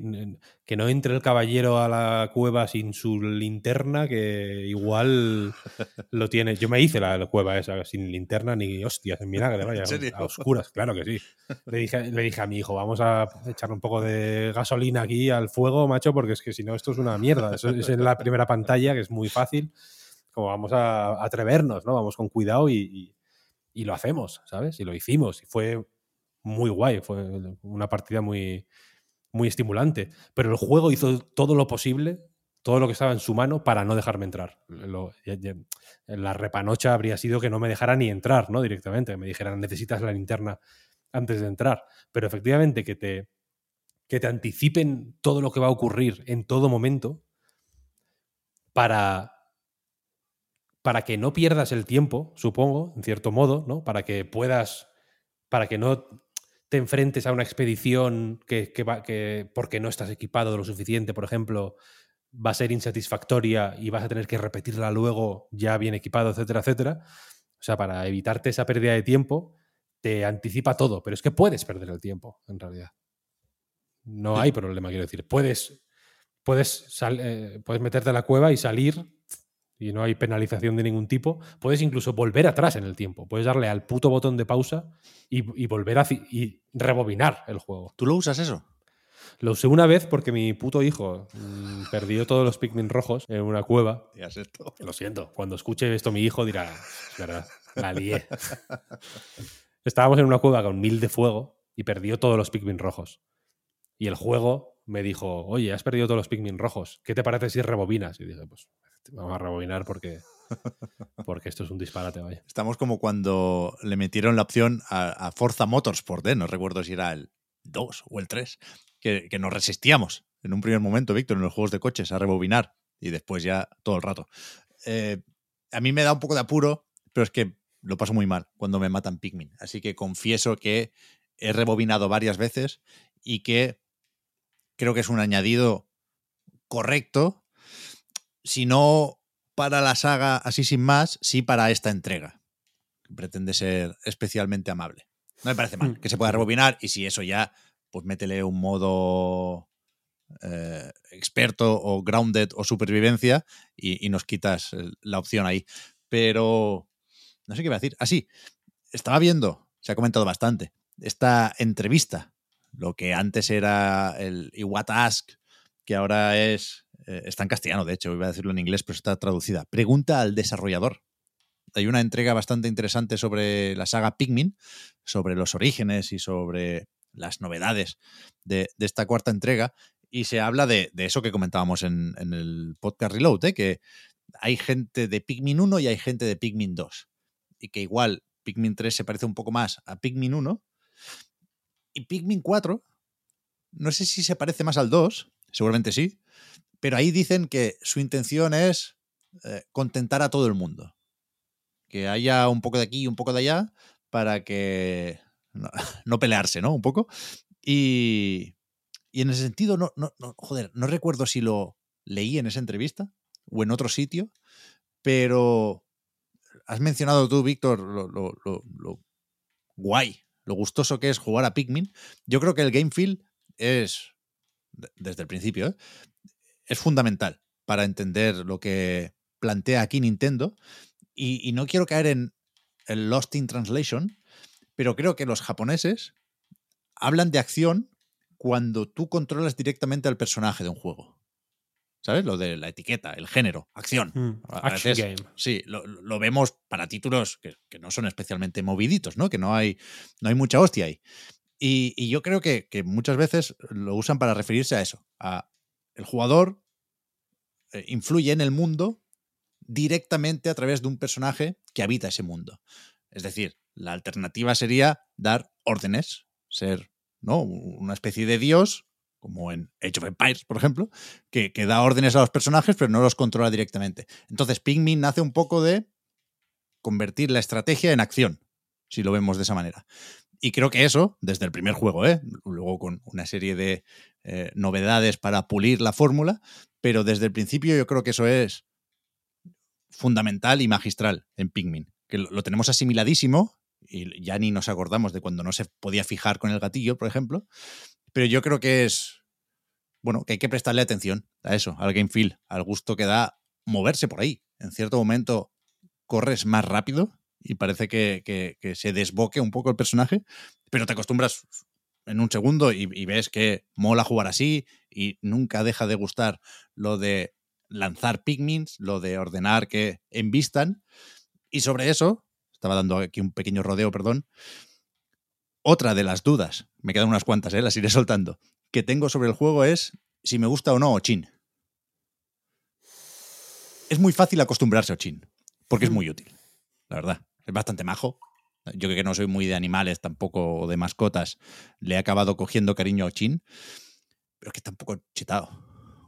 que, que no entre el caballero a la cueva sin su linterna, que igual lo tiene. Yo me hice la, la cueva esa sin linterna ni hostias en vinagre, vaya, a oscuras, claro que sí. Le dije, le dije a mi hijo, vamos a echarle un poco de gasolina aquí al fuego, macho, porque es que si no, esto es una mierda. Eso es en la primera pantalla, que es muy fácil. Como vamos a atrevernos, ¿no? Vamos con cuidado y, y- y lo hacemos, ¿sabes? Y lo hicimos. Y fue muy guay. Fue una partida muy, muy estimulante. Pero el juego hizo todo lo posible, todo lo que estaba en su mano para no dejarme entrar. La repanocha habría sido que no me dejara ni entrar, ¿no? Directamente, que me dijeran, necesitas la linterna antes de entrar. Pero efectivamente, que te, que te anticipen todo lo que va a ocurrir en todo momento para, para que no pierdas el tiempo, supongo, en cierto modo, ¿no? Para que puedas, para que no te enfrentes a una expedición que, que va, que porque no estás equipado lo suficiente, por ejemplo, va a ser insatisfactoria y vas a tener que repetirla luego ya bien equipado, etcétera, etcétera. O sea, para evitarte esa pérdida de tiempo, te anticipa todo, pero es que puedes perder el tiempo, en realidad. No hay problema, quiero decir. Puedes, puedes, sal- eh, puedes meterte a la cueva y salir y no hay penalización de ningún tipo. Puedes incluso volver atrás en el tiempo. Puedes darle al puto botón de pausa y, y volver a y rebobinar el juego. ¿Tú lo usas eso? Lo usé una vez porque mi puto hijo mm, perdió todos los Pikmin rojos en una cueva. Esto. Lo siento, cuando escuche esto mi hijo dirá, es verdad, la lié. Estábamos en una cueva con mil de fuego y perdió todos los Pikmin rojos. Y el juego me dijo, oye, has perdido todos los Pikmin rojos. ¿Qué te parece si rebobinas? Y dije, pues vamos a rebobinar porque, porque esto es un disparate, vaya. Estamos como cuando le metieron la opción a, a Forza Motorsport, ¿eh? no recuerdo si era el 2 o el 3, que, que nos resistíamos en un primer momento, Víctor, en los juegos de coches a rebobinar y después ya todo el rato. Eh, a mí me da un poco de apuro, pero es que lo paso muy mal cuando me matan Pikmin. Así que confieso que he rebobinado varias veces y que creo que es un añadido correcto, si no para la saga así sin más, sí para esta entrega. que Pretende ser especialmente amable. No me parece mal que se pueda rebobinar y si eso ya, pues métele un modo eh, experto o grounded o supervivencia y, y nos quitas el- la opción ahí. Pero no sé qué iba a decir. Así, estaba viendo, se ha comentado bastante, esta entrevista, lo que antes era el Iwat Ask, que ahora es, eh, está en castellano, de hecho, iba a decirlo en inglés, pero está traducida. Pregunta al desarrollador. Hay una entrega bastante interesante sobre la saga Pikmin, sobre los orígenes y sobre las novedades de, de esta cuarta entrega. Y se habla de, de eso que comentábamos en, en el podcast Reload, ¿eh? que hay gente de Pikmin 1 y hay gente de Pikmin 2. Y que igual Pikmin 3 se parece un poco más a Pikmin 1. Y Pikmin 4, no sé si se parece más al 2, seguramente sí, pero ahí dicen que su intención es eh, contentar a todo el mundo. Que haya un poco de aquí y un poco de allá para que no, pelearse, ¿no? Un poco. Y, y en ese sentido, no, no, joder, no recuerdo si lo leí en esa entrevista o en otro sitio, pero has mencionado tú, Víctor, lo, lo- lo- lo guay, lo gustoso que es jugar a Pikmin. Yo creo que el game feel es, de- desde el principio, ¿eh? Es fundamental para entender lo que plantea aquí Nintendo. Y, y no quiero caer en el Lost in Translation, pero creo que los japoneses hablan de acción cuando tú controlas directamente al personaje de un juego. ¿Sabes? Lo de la etiqueta, el género, acción. Mm, A action veces, game. Sí, lo, lo vemos para títulos que, que no son especialmente moviditos, ¿no? Que no hay, no hay mucha hostia ahí. Y, y yo creo que, que muchas veces lo usan para referirse a eso. A el jugador eh, influye en el mundo directamente a través de un personaje que habita ese mundo. Es decir, la alternativa sería dar órdenes, ser ¿no? una especie de dios, como en Age of Empires, por ejemplo, que, que da órdenes a los personajes, pero no los controla directamente. Entonces, Pikmin nace un poco de convertir la estrategia en acción, si lo vemos de esa manera. Y creo que eso, desde el primer juego, ¿eh? luego con una serie de eh, novedades para pulir la fórmula, pero desde el principio yo creo que eso es fundamental y magistral en Pikmin, que lo, tenemos asimiladísimo y ya ni nos acordamos de cuando no se podía fijar con el gatillo, por ejemplo, pero yo creo que es, bueno, que hay que prestarle atención a eso, al game feel, al gusto que da moverse por ahí. En cierto momento corres más rápido y parece que- que se desboque un poco el personaje, pero te acostumbras en un segundo y, y ves que mola jugar así y nunca deja de gustar lo de lanzar pigmins, lo de ordenar que envistan. Y sobre eso, estaba dando aquí un pequeño rodeo, perdón, otra de las dudas, me quedan unas cuantas, ¿eh? las iré soltando, que tengo sobre el juego es si me gusta o no Ochin. Es muy fácil acostumbrarse a Ochin, porque es muy útil, la verdad. Es bastante majo. Yo que no soy muy de animales, tampoco o de mascotas, le he acabado cogiendo cariño a Ochin, pero es que está un poco chetado,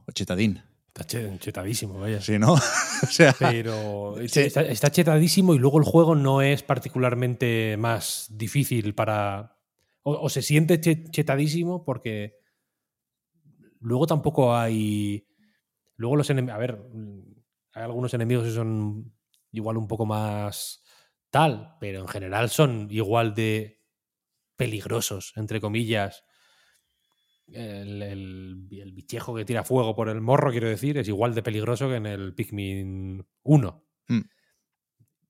o chetadín. Está che- chetadísimo, vaya. Sí, ¿no? o sea, Pero Sí. está, está chetadísimo y luego el juego no es particularmente más difícil para. O, o se siente che- chetadísimo porque luego tampoco hay. Luego los enemigos. A ver, hay algunos enemigos que son igual un poco más tal, pero en general son igual de peligrosos, entre comillas. El, el, el bichejo que tira fuego por el morro, quiero decir, es igual de peligroso que en el Pikmin 1. Mm.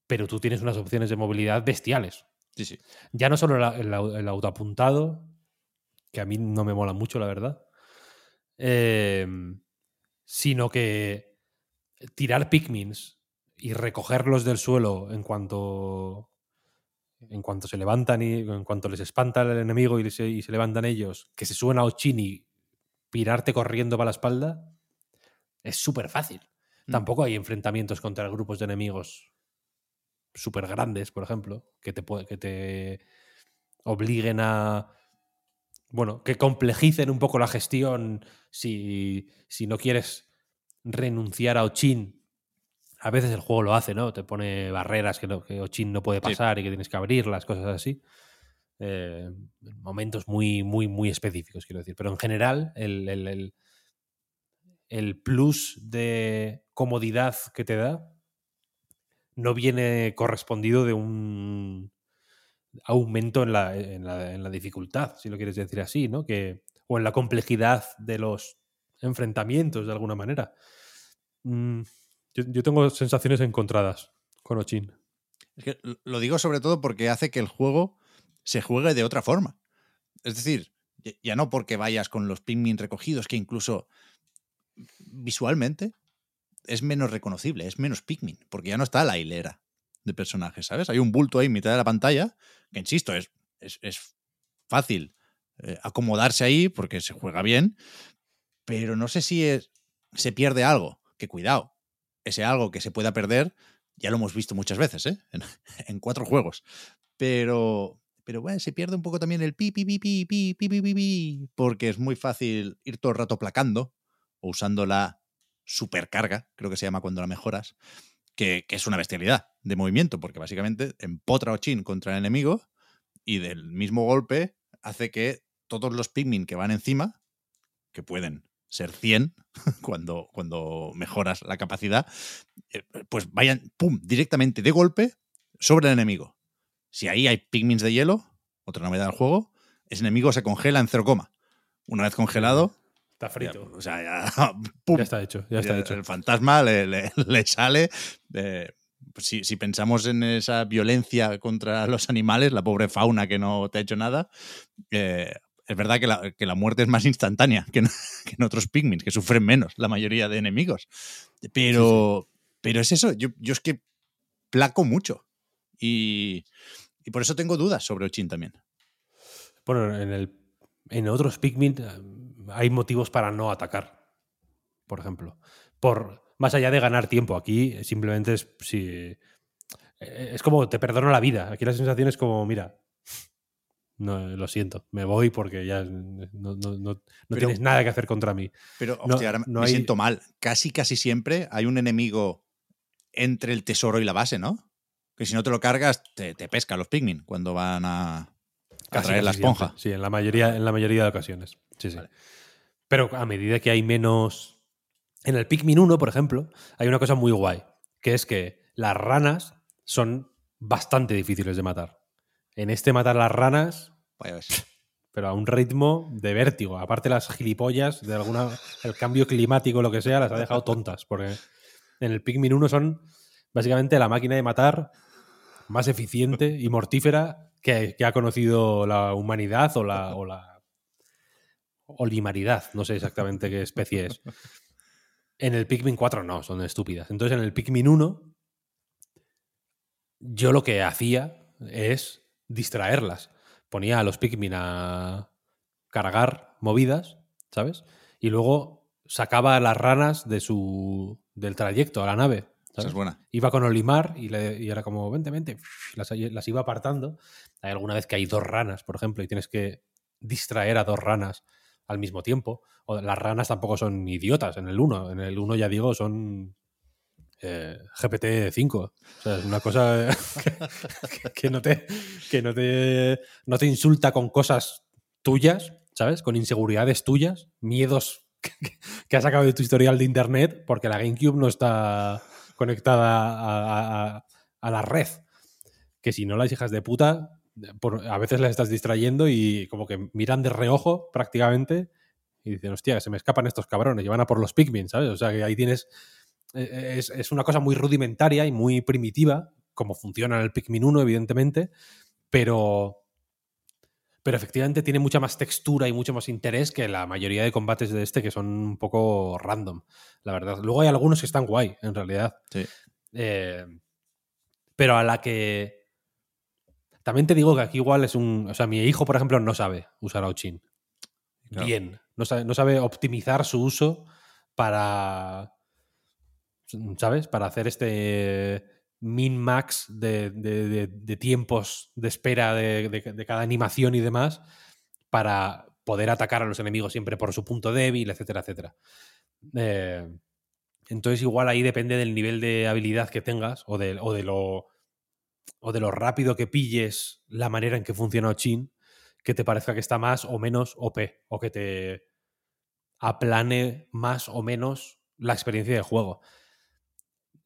Pero tú tienes unas opciones de movilidad bestiales. sí, sí. Ya no solo la- el, au- el autoapuntado, que a mí no me mola mucho, la verdad, eh, sino que tirar Pikmins y recogerlos del suelo en cuanto en cuanto se levantan y en cuanto les espanta el enemigo y se, y se levantan ellos, que se suben a Ochin y pirarte corriendo para la espalda, es súper fácil. Mm. Tampoco hay enfrentamientos contra grupos de enemigos súper grandes, por ejemplo, que te, que te obliguen a. Bueno, que complejicen un poco la gestión si, si no quieres renunciar a Ochin. A veces el juego lo hace, ¿no? Te pone barreras que, no- que Ochin no puede pasar y que tienes que abrirlas, cosas así. Eh, momentos muy, muy, muy específicos, quiero decir. Pero en general, el, el- el- el plus de comodidad que te da no viene correspondido de un aumento en la, en la- en la dificultad, si lo quieres decir así, ¿no? Que, o en la complejidad de los enfrentamientos, de alguna manera. Mm, yo, tengo sensaciones encontradas con Ochin. Es que lo digo sobre todo porque hace que el juego se juegue de otra forma. Es decir, ya- ya no porque vayas con los Pikmin recogidos, que incluso visualmente es menos reconocible, es menos Pikmin, porque ya no está la hilera de personajes, ¿sabes? Hay un bulto ahí en mitad de la pantalla, que insisto, es, es, es fácil eh, acomodarse ahí porque se juega bien, pero no sé si es- se pierde algo, que cuidado, ese algo que se pueda perder ya lo hemos visto muchas veces, ¿eh? En, en cuatro juegos. Pero, pero bueno, se pierde un poco también el pi, pi, pi, pi, pi, pi, pi, pi, pi, porque es muy fácil ir todo el rato placando o usando la supercarga, creo que se llama cuando la mejoras, que, que es una bestialidad de movimiento, porque básicamente empotra a Ochin contra el enemigo y del mismo golpe hace que todos los Pikmin que van encima, que pueden ser 100 cuando, cuando mejoras la capacidad, eh, pues vayan, pum, directamente de golpe sobre el enemigo. Si ahí hay pigmins de hielo, otra novedad del juego, ese enemigo se congela en cero coma. Una vez congelado, Está frito. Ya, o sea, ya, ¡pum! Ya está hecho, ya está hecho. El fantasma le, le- le sale. eh, pues si, si pensamos en esa violencia contra los animales, la pobre fauna que no te ha hecho nada, eh, es verdad que la, que la muerte es más instantánea que en, que en otros pigmins, que sufren menos la mayoría de enemigos. Pero, pero es eso, yo, yo es que placo mucho. Y, y por eso tengo dudas sobre Ochin también. Bueno, en, el, en otros Pikmin eh, hay motivos para no atacar, por ejemplo. Por, más allá de ganar tiempo, aquí simplemente es si. eh, Es como te perdono la vida. Aquí la sensación es como, mira, no, lo siento, me voy porque ya no, no- no- no Pero- tienes nada que hacer contra mí. Pero, No- hostia, ahora no me hay- siento mal. Casi, casi siempre hay un enemigo entre el tesoro y la base, ¿no? Que si no te lo cargas, te, te pesca los pigmin cuando van a, a traer la esponja. siempre. Sí, en la mayoría, en la mayoría de ocasiones. Sí, sí. Vale. Pero a medida que hay menos. En el Pikmin 1, por ejemplo, hay una cosa muy guay, que es que las ranas son bastante difíciles de matar. En este matar las ranas, Vaya pero a un ritmo de vértigo. Aparte las gilipollas de alguna el cambio climático lo que sea las ha dejado tontas porque en el Pikmin 1 son básicamente la máquina de matar más eficiente y mortífera que, que ha conocido la humanidad o la o la olimaridad, no sé exactamente qué especie es. En el Pikmin 4 no, son estúpidas. Entonces en el Pikmin 1 yo lo que hacía es distraerlas. Ponía a los Pikmin a cargar movidas, ¿sabes? Y luego sacaba a las ranas de su del trayecto a la nave. Esa ¿sabes? es buena. Iba con Olimar y, le- y era como, vente, vente. Las, las iba apartando. Hay alguna vez que hay dos ranas, por ejemplo, y tienes que distraer a dos ranas al mismo tiempo. O las ranas tampoco son idiotas en el 1. En el 1, ya digo, son eh, GPT-5. O sea, es una cosa que, no, te, que no, te, no te insulta con cosas tuyas, ¿sabes? Con inseguridades tuyas, miedos que, has sacado de tu historial de internet porque la GameCube no está conectada a, la red. Que si no las hijas de puta, por- a veces las estás distrayendo y como que miran de reojo prácticamente y dicen, hostia, se me escapan estos cabrones y van a por los Pikmin, ¿sabes? O sea que ahí tienes... eh, Es, es una cosa muy rudimentaria y muy primitiva, como funciona en el Pikmin 1, evidentemente, pero... Pero efectivamente tiene mucha más textura y mucho más interés que la mayoría de combates de este que son un poco random, la verdad. Luego hay algunos que están guay, en realidad. Sí. Eh, pero a la que. También te digo que aquí igual es un. O sea, mi hijo, por ejemplo, no sabe usar Auchin. Claro. Bien. No sabe, no sabe optimizar su uso para. ¿Sabes? Para hacer este min-max de, tiempos de espera de cada animación y demás para poder atacar a los enemigos siempre por su punto débil, etcétera, etcétera. Eh, entonces, igual ahí depende del nivel de habilidad que tengas o de, o de lo o de lo rápido que pilles la manera en que funciona Ochin, que te parezca que está más o menos OP, o que te aplane más o menos la experiencia de juego.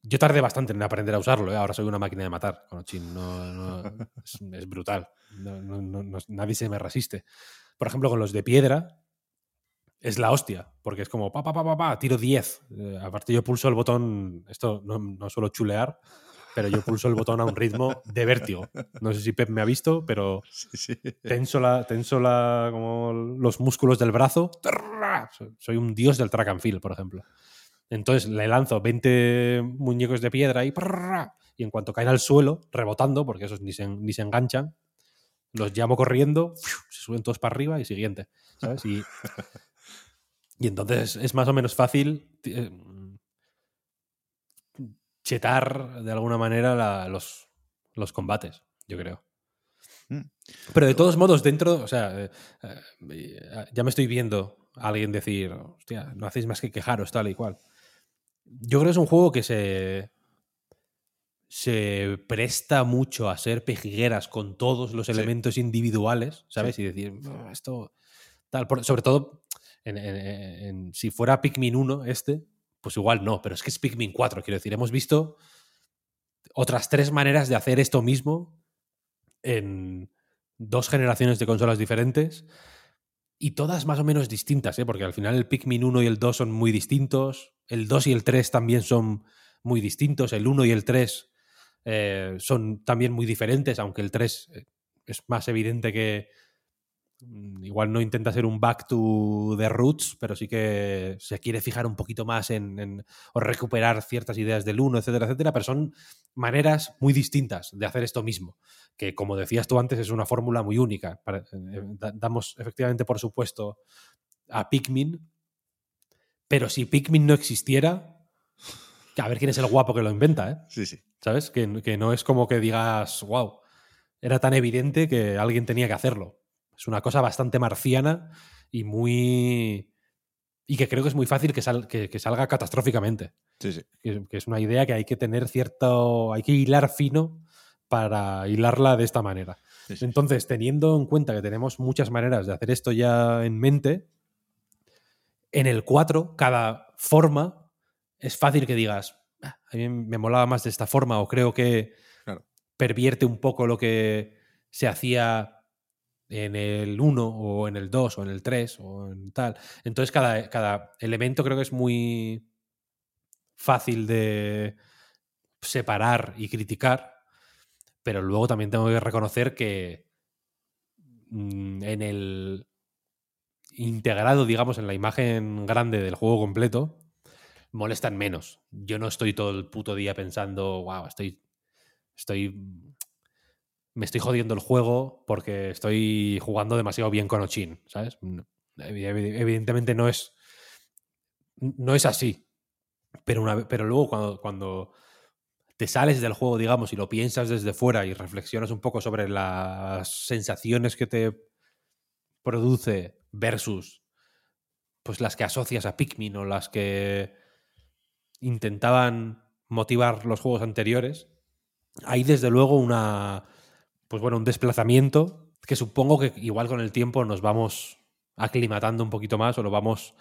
Yo tardé bastante en aprender a usarlo, ¿eh? ahora soy una máquina de matar con Ochin, no, no- es, es brutal, No- nadie se me resiste. Por ejemplo, con los de piedra, es la hostia, porque es como pa, pa, pa, pa, pa, tiro 10. Eh, aparte, yo pulso el botón, esto no, no suelo chulear, pero yo pulso el botón a un ritmo de vértigo. No sé si Pep me ha visto, pero Sí, sí. tenso, la, tenso la, como los músculos del brazo. Soy un dios del track and field, por ejemplo. Entonces le lanzo 20 muñecos de piedra y, y en cuanto caen al suelo, rebotando, porque esos ni se, ni se enganchan, los llamo corriendo, se suben todos para arriba y siguiente. ¿Sabes? Y, y entonces es más o menos fácil eh, chetar de alguna manera la- los, los combates, yo creo. Mm. Pero de todos modos, dentro, o sea, eh, eh, ya me estoy viendo a alguien decir, hostia, no hacéis más que quejaros, tal y cual. Yo creo que es un juego que se, se presta mucho a ser pejigueras con todos los Sí. elementos individuales, ¿sabes? Y decir, "Oh, esto, tal, por- sobre todo, en- en- en- si fuera Pikmin 1 este, pues igual no, pero es que es Pikmin 4, quiero decir, hemos visto otras tres maneras de hacer esto mismo en dos generaciones de consolas diferentes y todas más o menos distintas, ¿eh? porque al final el Pikmin 1 y el 2 son muy distintos, el 2 y el 3 también son muy distintos, el 1 y el 3 eh, son también muy diferentes, aunque el 3 eh, es más evidente que mm, igual no intenta ser un back to the roots, pero sí que se quiere fijar un poquito más en, en- o recuperar ciertas ideas del 1, etcétera, etcétera, pero son maneras muy distintas de hacer esto mismo, que como decías tú antes es una fórmula muy única. Eh, da- damos efectivamente por supuesto a Pikmin, pero si Pikmin no existiera, a ver quién es el guapo que lo inventa, ¿eh? Sí, sí. ¿Sabes? Que, que no es como que digas, wow, era tan evidente que alguien tenía que hacerlo. Es una cosa bastante marciana y muy. Y que creo que es muy fácil que, sal- que- que salga catastróficamente. Sí, sí. Que, que es una idea que hay que tener cierto. Hay que hilar fino para hilarla de esta manera. sí, sí. Entonces, teniendo en cuenta que tenemos muchas maneras de hacer esto ya en mente, en el 4, cada forma es fácil que digas, "Ah, a mí me molaba más de esta forma o creo que Claro. pervierte un poco lo que se hacía en el 1 o en el 2 o en el 3 o en tal. Entonces cada, cada elemento creo que es muy fácil de separar y criticar, pero luego también tengo que reconocer que mm, en el integrado, digamos, en la imagen grande del juego completo, molestan menos. Yo no estoy todo el puto día pensando, wow, estoy. Estoy. Me estoy jodiendo el juego porque estoy jugando demasiado bien con Ochin, ¿sabes? Evidentemente no es. No es así. Pero, una, pero luego cuando, cuando te sales del juego, digamos, y lo piensas desde fuera y reflexionas un poco sobre las sensaciones que te produce versus pues las que asocias a Pikmin o las que intentaban motivar los juegos anteriores, hay desde luego una pues bueno, un desplazamiento que supongo que igual con el tiempo nos vamos aclimatando un poquito más o lo vamos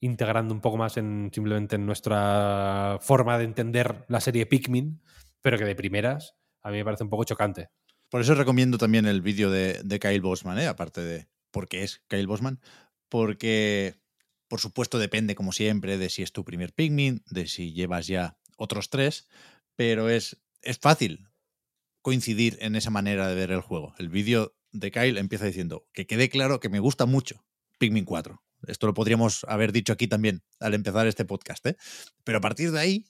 integrando un poco más en simplemente en nuestra forma de entender la serie Pikmin, pero que de primeras a mí me parece un poco chocante. Por eso recomiendo también el vídeo de, de Kyle Bosman, ¿eh? aparte de por qué es Kyle Bosman, porque por supuesto depende, como siempre, de si es tu primer Pikmin, de si llevas ya otros tres, pero es, es fácil coincidir en esa manera de ver el juego. El vídeo de Kyle empieza diciendo que quede claro que me gusta mucho Pikmin 4. Esto lo podríamos haber dicho aquí también al empezar este podcast, ¿eh? Pero a partir de ahí,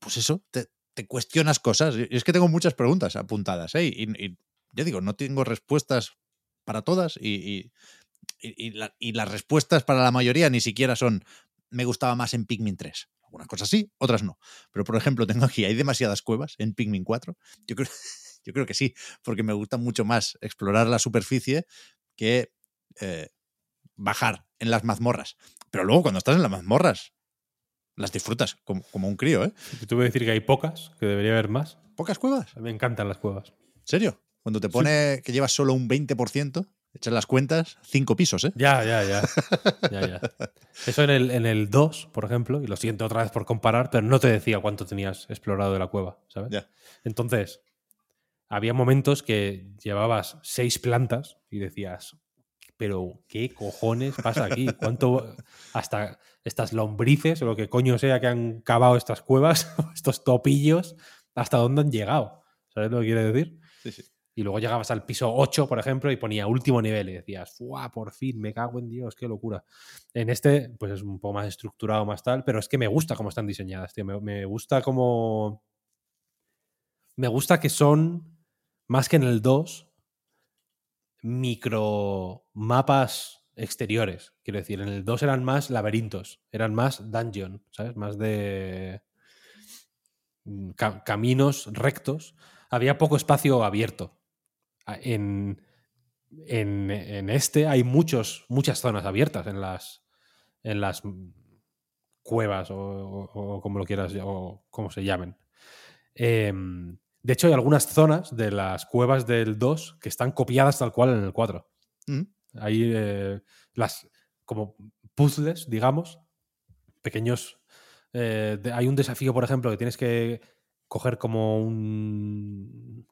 pues eso, te, te cuestionas cosas. Y es que tengo muchas preguntas apuntadas, ¿eh? Y, y ya digo, no tengo respuestas para todas y, y, y, y la- y las respuestas para la mayoría ni siquiera son me gustaba más en Pikmin 3. Algunas cosas sí, otras no. Pero por ejemplo, tengo aquí, hay demasiadas cuevas en Pikmin 4. Yo creo, yo creo que sí, porque me gusta mucho más explorar la superficie que eh, bajar en las mazmorras. Pero luego cuando estás en las mazmorras, las disfrutas como, como un crío, ¿eh? Te tuve que decir que hay pocas, que debería haber más. Pocas cuevas. Me encantan las cuevas. ¿Serio? Cuando te pone que llevas solo un 20%, echas las cuentas, cinco pisos, ¿eh? Ya, ya, ya. Ya, ya. Eso en el, en el 2, por ejemplo, y lo siento otra vez por comparar, pero no te decía cuánto tenías explorado de la cueva, ¿sabes? Ya. Entonces, había momentos que llevabas seis plantas y decías, pero ¿qué cojones pasa aquí? ¿Cuánto hasta estas lombrices o lo que coño sea que han cavado estas cuevas, estos topillos, hasta dónde han llegado? ¿Sabes lo que quiere decir? Sí, sí. Y luego llegabas al piso 8, por ejemplo, y ponía último nivel y decías, ¡fuah! Por fin, me cago en Dios, qué locura. En este, pues es un poco más estructurado, más tal, pero es que me gusta cómo están diseñadas, tío. Me, me gusta cómo. Me gusta que son, más que en el 2, micro mapas exteriores. Quiero decir, en el 2 eran más laberintos, eran más dungeon, ¿sabes? Más de mm, ca- caminos rectos. Había poco espacio abierto. En, en, en este hay muchos, muchas zonas abiertas en las, en las cuevas o, o- o como lo quieras o como se llamen. Em, de hecho, hay algunas zonas de las cuevas del 2 que están copiadas tal cual en el 4. Mm. Hay eh, las como puzzles, digamos, pequeños. eh, de- hay un desafío, por ejemplo, que tienes que coger como un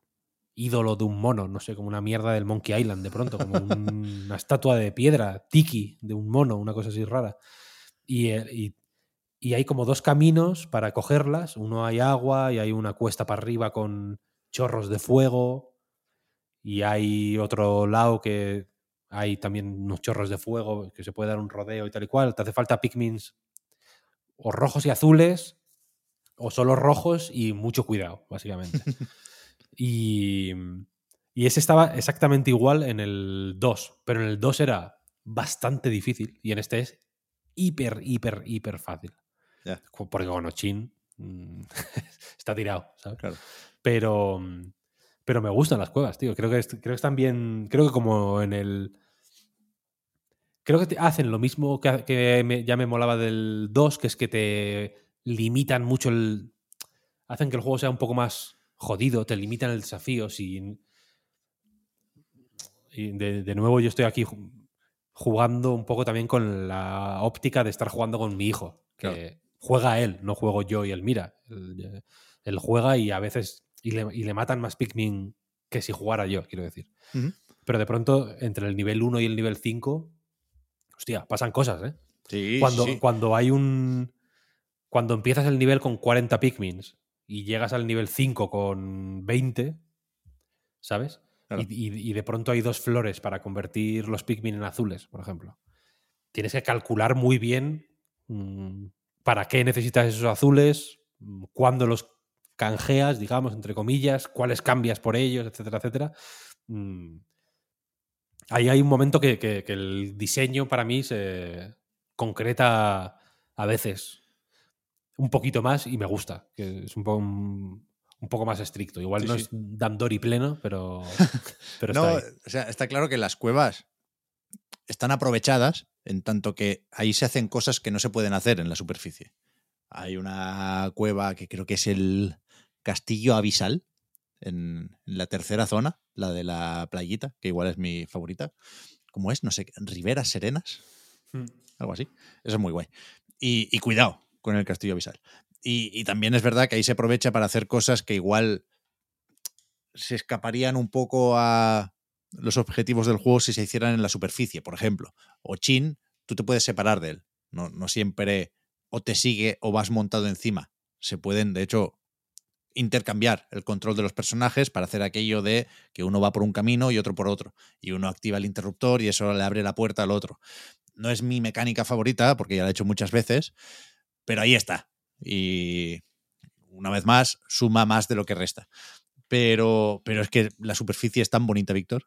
ídolo de un mono, no sé, como una mierda del Monkey Island de pronto, como un- una estatua de piedra, tiki, de un mono, una cosa así rara. Y, eh, y- y hay como dos caminos para cogerlas. Uno hay agua y hay una cuesta para arriba con chorros de fuego. Y hay otro lado que hay también unos chorros de fuego que se puede dar un rodeo y tal y cual. Te hace falta Pikmins o rojos y azules o solo rojos y mucho cuidado, básicamente. y, y ese estaba exactamente igual en el 2, pero en el 2 era bastante difícil y en este es hiper, hiper, hiper fácil. Co- Porque con Ochin mm, está tirado, ¿sabes? Claro. Pero, pero me gustan las cuevas, tío. Creo que, creo que están bien. Creo que como en el. Creo que te hacen lo mismo que, que me- ya me molaba del 2, que es que te limitan mucho el. Hacen que el juego sea un poco más jodido, te limitan el desafío. Y de, de nuevo, yo estoy aquí ju- jugando un poco también con la óptica de estar jugando con mi hijo. Que Claro. juega él, no juego yo y él mira. Él, él juega y a veces. Y le, y le matan más Pikmin que si jugara yo, quiero decir. Pero de pronto, entre el nivel 1 y el nivel 5, hostia, pasan cosas, ¿eh? Sí, cuando, sí. cuando hay un. Cuando empiezas el nivel con 40 Pikmins y llegas al nivel 5 con 20, ¿sabes? Claro. Y, y- y de pronto hay dos flores para convertir los Pikmin en azules, por ejemplo. Tienes que calcular muy bien mm, para qué necesitas esos azules, mm, cuándo los canjeas, digamos, entre comillas, cuáles cambias por ellos, etcétera, etcétera. Mm, Ahí hay un momento que, que- que el diseño para mí se concreta a veces un poquito más y me gusta, que es un poco, un, un poco más estricto. Igual Sí, no sí. es Dandori pleno, pero, pero No, está ahí. o sea, está claro que las cuevas están aprovechadas en tanto que ahí se hacen cosas que no se pueden hacer en la superficie. Hay una cueva que creo que es el Castillo Abisal, en, en la tercera zona, la de la playita, que igual es mi favorita. ¿Cómo es? No sé, Riberas Serenas, Mm. algo así. Eso es muy guay. Y, y cuidado con el Castillo Abisal. Y, y también es verdad que ahí se aprovecha para hacer cosas que igual se escaparían un poco a los objetivos del juego si se hicieran en la superficie. Por ejemplo, Ochin, tú te puedes separar de él. No, no siempre o te sigue o vas montado encima. Se pueden, de hecho, intercambiar el control de los personajes para hacer aquello de que uno va por un camino y otro por otro. Y uno activa el interruptor y eso le abre la puerta al otro. No es mi mecánica favorita, porque ya la he hecho muchas veces, pero ahí está. Y una vez más, suma más de lo que resta. Pero, pero es que la superficie es tan bonita, Víctor.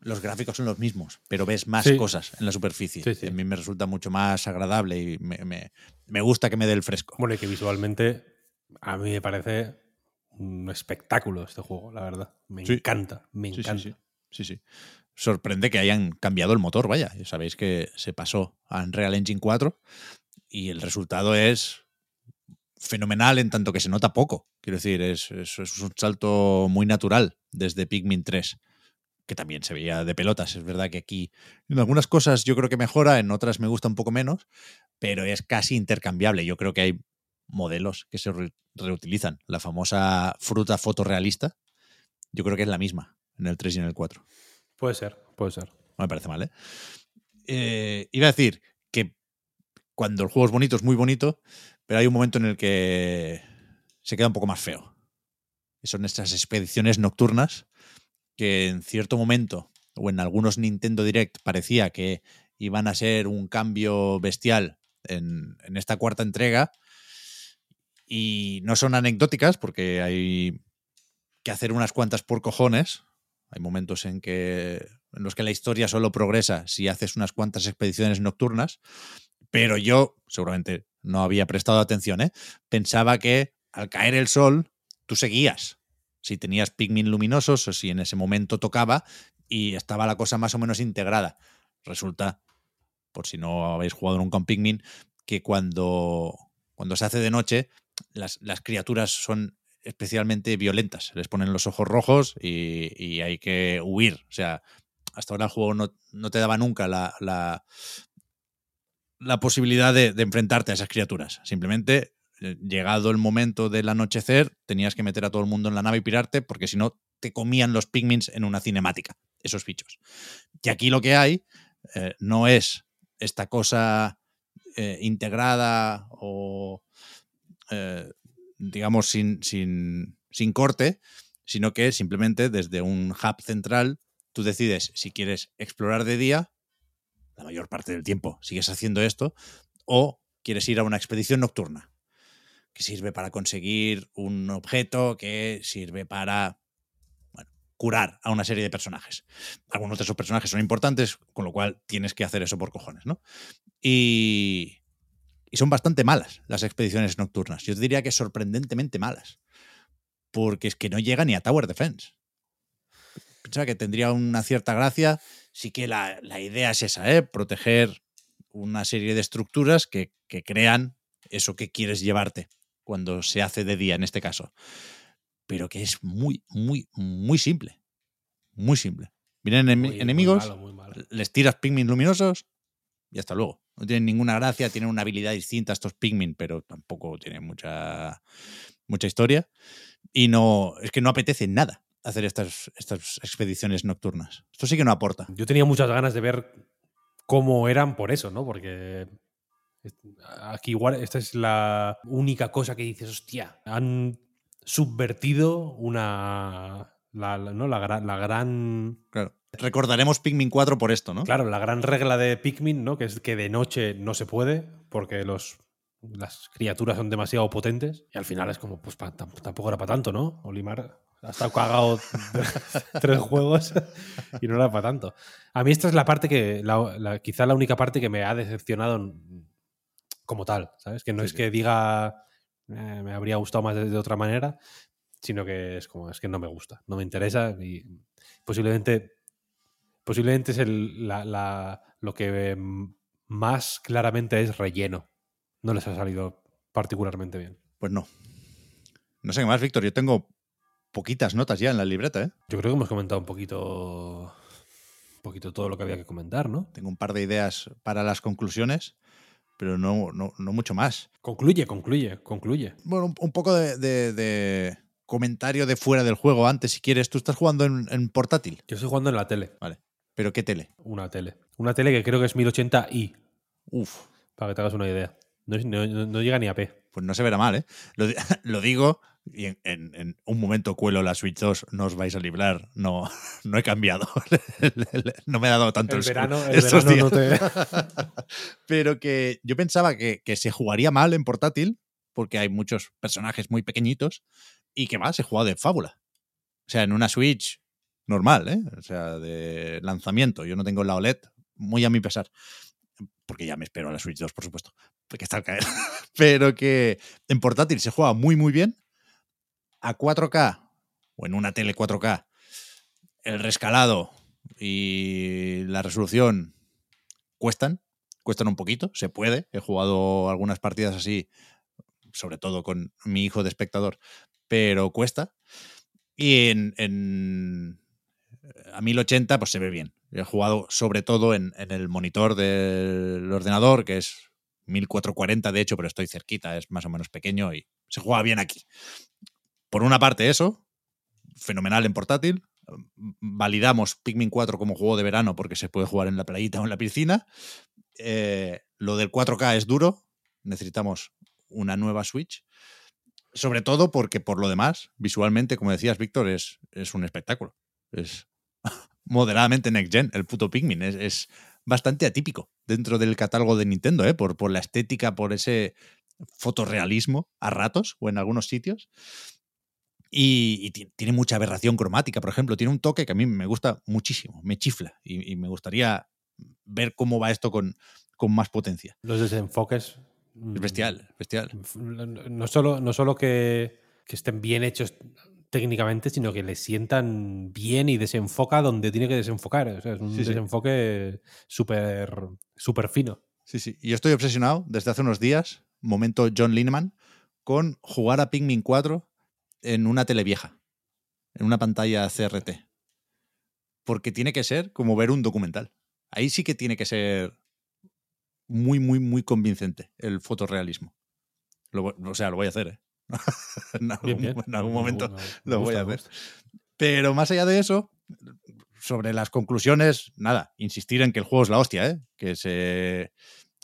Los gráficos son los mismos, pero ves más Sí. cosas en la superficie. Sí, sí. A mí me resulta mucho más agradable y me, me- me gusta que me dé el fresco. Bueno, y que visualmente a mí me parece un espectáculo este juego, la verdad. Me encanta, me encanta. sí. Sí. Sorprende que hayan cambiado el motor, vaya. Ya Sabéis que se pasó a Unreal Engine 4 y el resultado es fenomenal en tanto que se nota poco. Quiero decir, es, es- es un salto muy natural desde Pikmin 3, que también se veía de pelotas. Es verdad que aquí en algunas cosas yo creo que mejora, en otras me gusta un poco menos, pero es casi intercambiable. Yo creo que hay modelos que se re- reutilizan. La famosa fruta fotorrealista, yo creo que es la misma en el 3 y en el 4. Puede ser, puede ser. No me parece mal, ¿eh? Eh, Iba a decir que cuando el juego es bonito, es muy bonito, pero hay un momento en el que se queda un poco más feo. Son estas expediciones nocturnas que en cierto momento, o en algunos Nintendo Direct, parecía que iban a ser un cambio bestial en, en esta cuarta entrega. Y no son anecdóticas porque hay que hacer unas cuantas por cojones. Hay momentos en que en los que la historia solo progresa si haces unas cuantas expediciones nocturnas, pero yo seguramente no había prestado atención, ¿eh? Pensaba que al caer el sol tú seguías. Si tenías Pikmin luminosos o si en ese momento tocaba y estaba la cosa más o menos integrada. Resulta, por si no habéis jugado nunca un Pikmin, que cuando, cuando se hace de noche las, las criaturas son especialmente violentas. Les ponen los ojos rojos y, y hay que huir. O sea, hasta ahora el juego no, no te daba nunca la, la, la posibilidad de, enfrentarte a esas criaturas. Simplemente eh, llegado el momento del anochecer, tenías que meter a todo el mundo en la nave y pirarte, porque si no, te comían los pigmins en una cinemática, esos bichos. Y aquí lo que hay eh, no es esta cosa eh, integrada o, digamos, sin, sin, sin corte, sino que simplemente desde un hub central tú decides si quieres explorar de día, la mayor parte del tiempo sigues haciendo esto, o quieres ir a una expedición nocturna, que sirve para conseguir un objeto, que sirve para curar a una serie de personajes. Algunos de esos personajes son importantes, con lo cual tienes que hacer eso por cojones, ¿no? Y, y son bastante malas las expediciones nocturnas. Yo diría que sorprendentemente malas. Porque es que no llega ni a Tower Defense. Pensaba que tendría una cierta gracia. Sí que la, la idea es esa, ¿eh? Proteger una serie de estructuras que, que crean eso que quieres llevarte cuando se hace de día en este caso. Pero que es muy, muy, muy simple. Muy simple. Vienen enem- Muy- muy enemigos, malo, muy malo. les tiras pigmin luminosos y hasta luego. No tienen ninguna gracia, tienen una habilidad distinta estos pigmin, pero tampoco tienen mucha, mucha historia. Y no, es que no apetece nada hacer estas, estas expediciones nocturnas. Esto sí que no aporta. Yo tenía muchas ganas de ver cómo eran por eso, ¿no? Porque aquí igual esta es la única cosa que dices, hostia, han subvertido una... La, la- ¿no? la, gran, la gran... Claro. Recordaremos Pikmin 4 por esto, ¿no? Claro, la gran regla de Pikmin, ¿no? Que es que de noche no se puede porque los, las criaturas son demasiado potentes. Y al final es como, pues pa- tam- tampoco era para tanto, ¿no? Olimar ha estado cagado tres juegos y no era para tanto. A mí esta es la parte que, la- la- quizá la única parte que me ha decepcionado como tal, ¿sabes? Que no Sí, es sí. que diga "Eh, me habría gustado más de, de otra manera, sino que es como, es que no me gusta, no me interesa y posiblemente, posiblemente es el- la- lo que más claramente es relleno. No les ha salido particularmente bien. Pues no. No sé qué más, Víctor. Yo tengo poquitas notas ya en la libreta, ¿eh? Yo creo que hemos comentado un poquito, un poquito todo lo que había que comentar, ¿no? Tengo un par de ideas para las conclusiones, pero no, no, no mucho más. Concluye, concluye, concluye. Bueno, un, un poco de, de- de comentario de fuera del juego antes, si quieres. Tú estás jugando en, en portátil. Yo estoy jugando en la tele, Vale. ¿Pero qué tele? una tele. Una tele que creo que es 1080i, Uf. para que te hagas una idea. No, llega ni a P. Pues no se verá mal, ¿eh? Lo digo y en, en- en un momento cuelo la Switch 2, no os vais a librar. No, no he cambiado. no me ha dado tanto El el, verano, el estos verano no días. te... Pero que yo pensaba que, que se jugaría mal en portátil porque hay muchos personajes muy pequeñitos y que más, he jugado de fábula. O sea, en una Switch normal, ¿eh? O sea, de lanzamiento. Yo no tengo la OLED, muy a mi pesar. Porque ya me espero a la Switch 2, por supuesto. Porque está al caer. Pero que en portátil se juega muy, muy bien. A 4K o en una tele 4K, el rescalado y la resolución cuestan, cuestan un poquito, se puede. He jugado algunas partidas así, sobre todo con mi hijo de espectador, pero cuesta. Y en, en- a 1080 pues se ve bien. He jugado sobre todo en, en el monitor del ordenador, que es 1440 de hecho, pero estoy cerquita, es más o menos pequeño y se juega bien aquí. Por una parte eso, fenomenal en portátil. Validamos Pikmin 4 como juego de verano porque se puede jugar en la playita o en la piscina. Eh, lo del 4K es duro, necesitamos una nueva Switch. Sobre todo porque por lo demás, visualmente, como decías, Víctor, es, es un espectáculo. Es moderadamente next gen, el puto Pikmin. Es, es bastante atípico dentro del catálogo de Nintendo, ¿eh? por, por la estética, por ese fotorrealismo a ratos o en algunos sitios. Y, y ti- tiene mucha aberración cromática, por ejemplo. Tiene un toque que a mí me gusta muchísimo, me chifla. Y, y me gustaría ver cómo va esto con, con más potencia. Los desenfoques. Es mm, bestial, bestial. No solo, no solo que, que estén bien hechos técnicamente, sino que le sientan bien y desenfoca donde tiene que desenfocar. O sea, es un Sí, sí. desenfoque súper súper fino. Sí, sí. Y yo estoy obsesionado desde hace unos días, momento John Lineman, con jugar a Pikmin 4 en una tele vieja, en una pantalla CRT. Porque tiene que ser como ver un documental. Ahí sí que tiene que ser muy, muy, muy convincente el fotorrealismo. Lo o sea, lo voy a hacer, ¿eh? en, algún, Bien, bien. en algún Me momento lo voy gusta, a gusta. Pero más allá de eso, sobre las conclusiones, nada, insistir en que el juego es la hostia, ¿eh? Que se.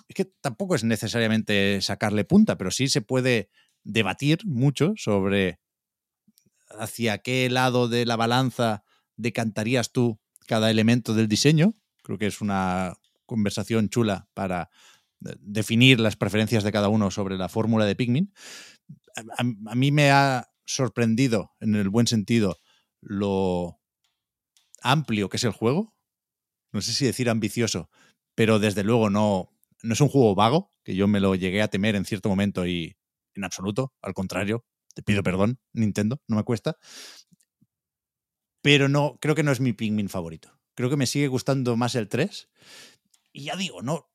Es que tampoco es necesariamente sacarle punta, pero sí se puede debatir mucho sobre hacia qué lado de la balanza decantarías tú cada elemento del diseño. Creo que es una conversación chula para eh, definir las preferencias de cada uno sobre la fórmula de Pikmin. A, mí me ha sorprendido, en el buen sentido, lo amplio que es el juego. No sé si decir ambicioso, pero desde luego no, no es un juego vago, que yo me lo llegué a temer en cierto momento y en absoluto, al contrario, te pido perdón, Nintendo, no me cuesta. Pero no, creo que no es mi Pikmin favorito. Creo que me sigue gustando más el 3. Y ya digo, no,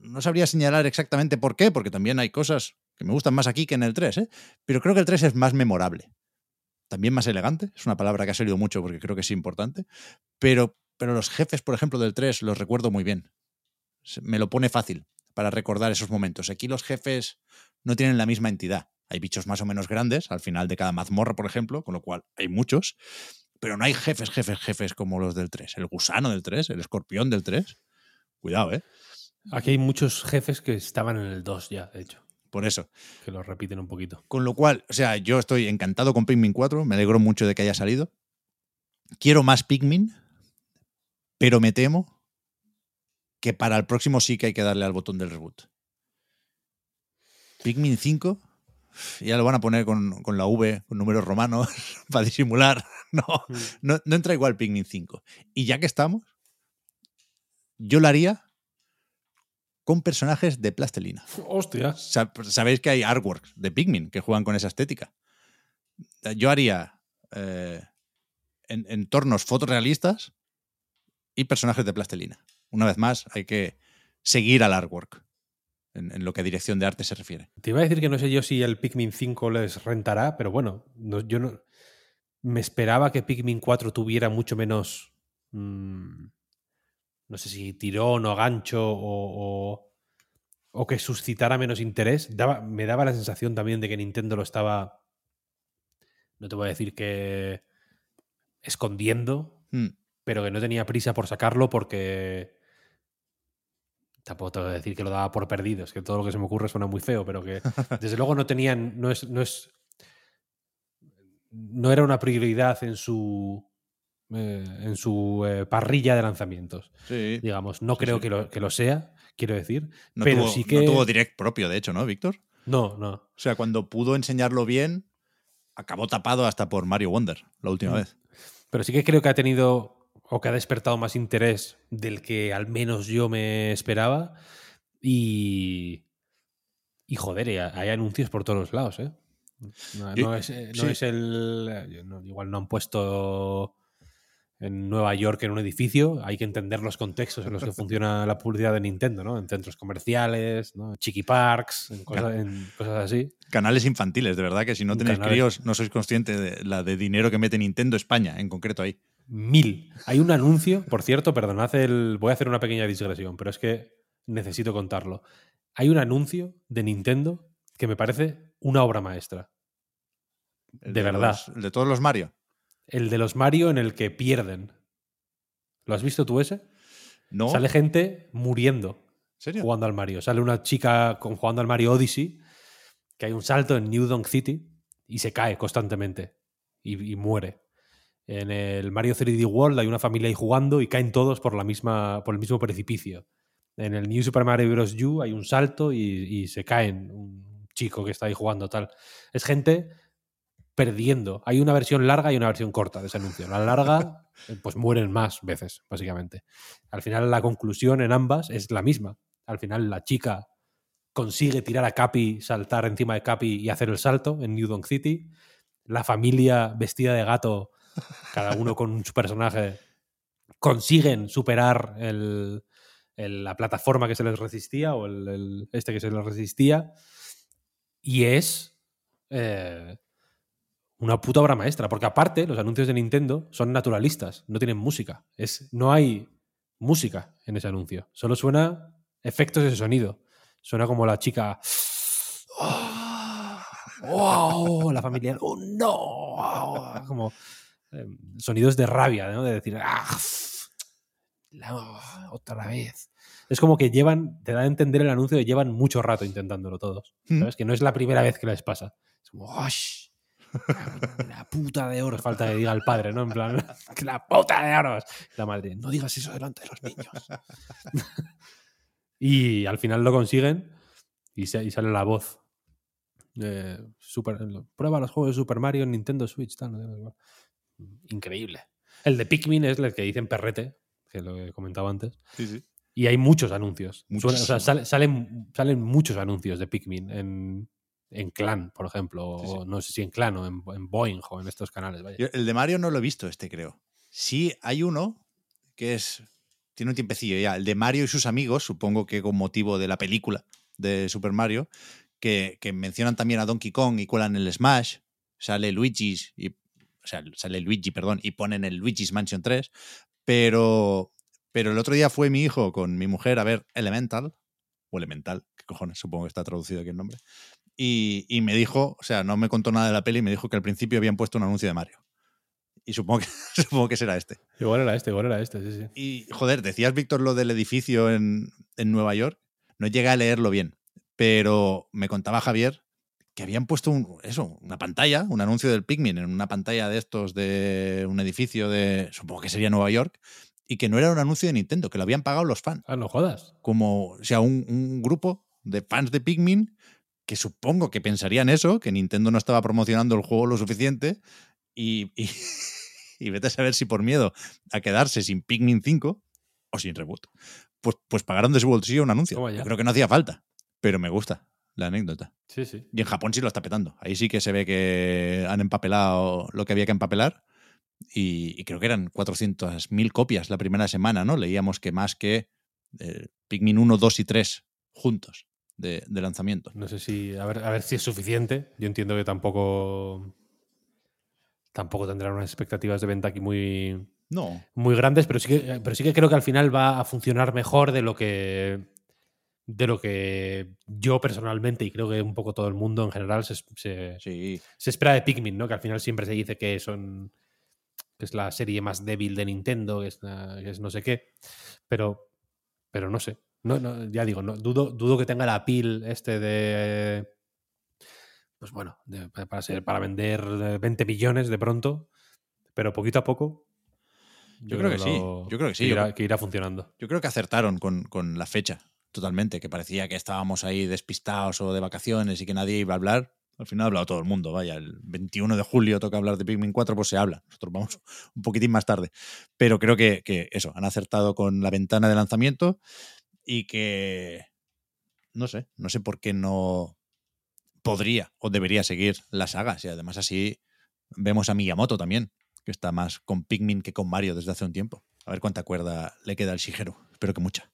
no sabría señalar exactamente por qué, porque también hay cosas que me gustan más aquí que en el 3, ¿eh? pero creo que el 3 es más memorable. También más elegante, es una palabra que ha salido mucho porque creo que es importante, pero, pero los jefes, por ejemplo, del 3 los recuerdo muy bien. Me lo pone fácil para recordar esos momentos. Aquí los jefes no tienen la misma entidad. Hay bichos más o menos grandes al final de cada mazmorra, por ejemplo, con lo cual hay muchos, pero no hay jefes, jefes, jefes como los del 3. El gusano del 3, el escorpión del 3. Cuidado, ¿eh? Aquí hay muchos jefes que estaban en el 2 ya, de hecho, Por eso. que lo repiten un poquito. Con lo cual, o sea, yo estoy encantado con Pikmin 4, me alegro mucho de que haya salido. Quiero más Pikmin, pero me temo que para el próximo sí que hay que darle al botón del reboot. Pikmin 5, ya lo van a poner con, con la V, con números romanos, para disimular. No, no, no entra igual Pikmin 5. Y ya que estamos, yo lo haría con personajes de plastelina. ¡Hostia! Sa- Sabéis que hay artworks de Pikmin que juegan con esa estética. Yo haría eh, en- entornos fotorrealistas y personajes de plastelina. Una vez más, hay que seguir al artwork en, en lo que a dirección de arte se refiere. Te iba a decir que no sé yo si el Pikmin 5 les rentará, pero bueno, no- yo no. Me esperaba que Pikmin 4 tuviera mucho menos. mm, no sé si tirón o gancho o, o, o que suscitara menos interés. Daba- me daba la sensación también de que Nintendo lo estaba. No te voy a decir que. escondiendo, Hmm. pero que no tenía prisa por sacarlo porque. Tampoco te voy a decir que lo daba por perdido, es que todo lo que se me ocurre suena muy feo, pero que desde luego no tenían. No es. No, es, no era una prioridad en su. eh, en su eh, parrilla de lanzamientos. Sí. Digamos, no Sí, creo sí. Que, lo, que lo sea, quiero decir. No, pero tuvo, sí no que. tuvo direct propio, de hecho, ¿no, Víctor? no, no. O sea, cuando pudo enseñarlo bien, acabó tapado hasta por Mario Wonder la última Mm. vez. Pero sí que creo que ha tenido o que ha despertado más interés del que al menos yo me esperaba. Y. Y joder, hay anuncios por todos los lados, ¿eh? No, es, eh, no sí. es el. igual no han puesto en Nueva York en un edificio. Hay que entender los contextos en los que funciona la publicidad de Nintendo, ¿no? En centros comerciales, ¿no? Chiqui Parks, en cosas, en cosas así. Canales infantiles, de verdad que si no tenéis Canales. críos no sois conscientes de la de dinero que mete Nintendo España, en concreto ahí. Mil. Hay un anuncio, por cierto, perdonad el. Voy a hacer una pequeña digresión, pero es que necesito contarlo. Hay un anuncio de Nintendo que me parece una obra maestra. De verdad. los- el de todos los Mario. El de los Mario en el que pierden. ¿Lo has visto tú ese? No. Sale gente muriendo ¿En serio? jugando al Mario. Sale una chica con, jugando al Mario Odyssey, que hay un salto en New Donk City y se cae constantemente y, y muere. En el Mario 3D World hay una familia ahí jugando y caen todos por, la misma, por el mismo precipicio. En el New Super Mario Bros. U hay un salto y, y se caen un chico que está ahí jugando tal. Es gente perdiendo. Hay una versión larga y una versión corta de ese anuncio. La larga, pues mueren más veces, básicamente. Al final la conclusión en ambas es la misma. Al final la chica consigue tirar a Capi, saltar encima de Capi y hacer el salto en New Donk City. La familia vestida de gato, cada uno con su personaje, consiguen superar el- la plataforma que se les resistía o el, este que se les resistía. Y es eh, una puta obra maestra. Porque aparte, los anuncios de Nintendo son naturalistas, no tienen música. Es, no hay música en ese anuncio. Solo suena efectos de sonido. Suena como la chica ¡Oh! La familia, ¡oh, no! Como eh, sonidos de rabia, ¿no? De decir, ¡ah! otra vez. Es como que llevan, te da a entender el anuncio de llevan mucho rato intentándolo todos. Mm. ¿Sabes? Que no es la primera vez que les pasa. Es como, ¡osh! La puta de oros, falta que diga el padre, ¿no? En plan, "Que la puta de oros. La madre, no digas eso delante de los niños. y al final lo consiguen y, se- y sale la voz. Eh, super, prueba los juegos de Super Mario en Nintendo Switch. Tal, no. Increíble. El de Pikmin es el que dicen perrete, que lo he comentado antes. Sí, sí. Y hay muchos anuncios. Suena- o sea, Muchísimo. sale- salen, salen muchos anuncios de Pikmin en, en Clan, por ejemplo. Sí, sí. O no sé si en Clan o en, en Boeing o en estos canales. Vaya. Yo el de Mario no lo he visto, este creo. Sí, hay uno que es. Tiene un tiempecillo ya. El de Mario y sus amigos, supongo que con motivo de la película de Super Mario, que, que mencionan también a Donkey Kong y cuelan el Smash. Sale Luigi's y. O sea, sale Luigi, perdón, y ponen el Luigi's Mansion 3. Pero. Pero el otro día fue mi hijo con mi mujer a ver Elemental. O Elemental, qué cojones, supongo que está traducido aquí el nombre. Y, y me dijo, o sea, no me contó nada de la peli, me dijo que al principio habían puesto un anuncio de Mario. Y supongo que, supongo que será este. Igual era este, igual era este, sí, sí. Y, joder, decías, Víctor, lo del edificio en, en Nueva York. No llegué a leerlo bien, pero me contaba Javier que habían puesto un, eso, una pantalla, un anuncio del Pikmin en una pantalla de estos de un edificio de, supongo que sería Nueva York, y que no era un anuncio de Nintendo, que lo habían pagado los fans. Ah, no jodas. Como, o sea, un, un grupo de fans de Pikmin que supongo que pensarían eso, que Nintendo no estaba promocionando el juego lo suficiente y, y, y vete a saber si por miedo a quedarse sin Pikmin 5 o sin reboot, pues, pues pagaron de su bolsillo un anuncio. Yo creo que no hacía falta, pero me gusta la anécdota. Sí, sí. Y en Japón sí lo está petando. Ahí sí que se ve que han empapelado lo que había que empapelar. Y, y creo que eran 400.000 copias la primera semana, ¿no? Leíamos que más que eh, Pikmin 1, 2 y 3 juntos de, de lanzamiento. No sé si. A ver, a ver si es suficiente. Yo entiendo que tampoco. Tampoco tendrán unas expectativas de venta aquí muy, No, muy grandes, pero sí que, pero sí que creo que al final va a funcionar mejor de lo que. De lo que yo personalmente, y creo que un poco todo el mundo en general, se, se- sí. se espera de Pikmin, ¿no? Que al final siempre se dice que son. que es la serie más débil de Nintendo, que es, que no sé qué. Pero. Pero no sé. No, no, ya digo, no, dudo, dudo que tenga la pil este de. Pues bueno, de- para, ser, para vender eh, 20 millones de pronto. Pero poquito a poco. Yo creo que sí, yo creo que sí, yo irá, que irá funcionando. Yo creo que acertaron con, con la fecha, totalmente, que parecía que estábamos ahí despistados o de vacaciones y que nadie iba a hablar. Al final ha hablado todo el mundo, vaya, el 21 de julio toca hablar de Pikmin 4, pues se habla. Nosotros vamos un poquitín más tarde. Pero creo que, que eso, han acertado con la ventana de lanzamiento y que, no sé, no sé por qué no podría o debería seguir la saga. Y además así vemos a Miyamoto también, que está más con Pikmin que con Mario desde hace un tiempo. A ver cuánta cuerda le queda al Shigeru. Espero que mucha.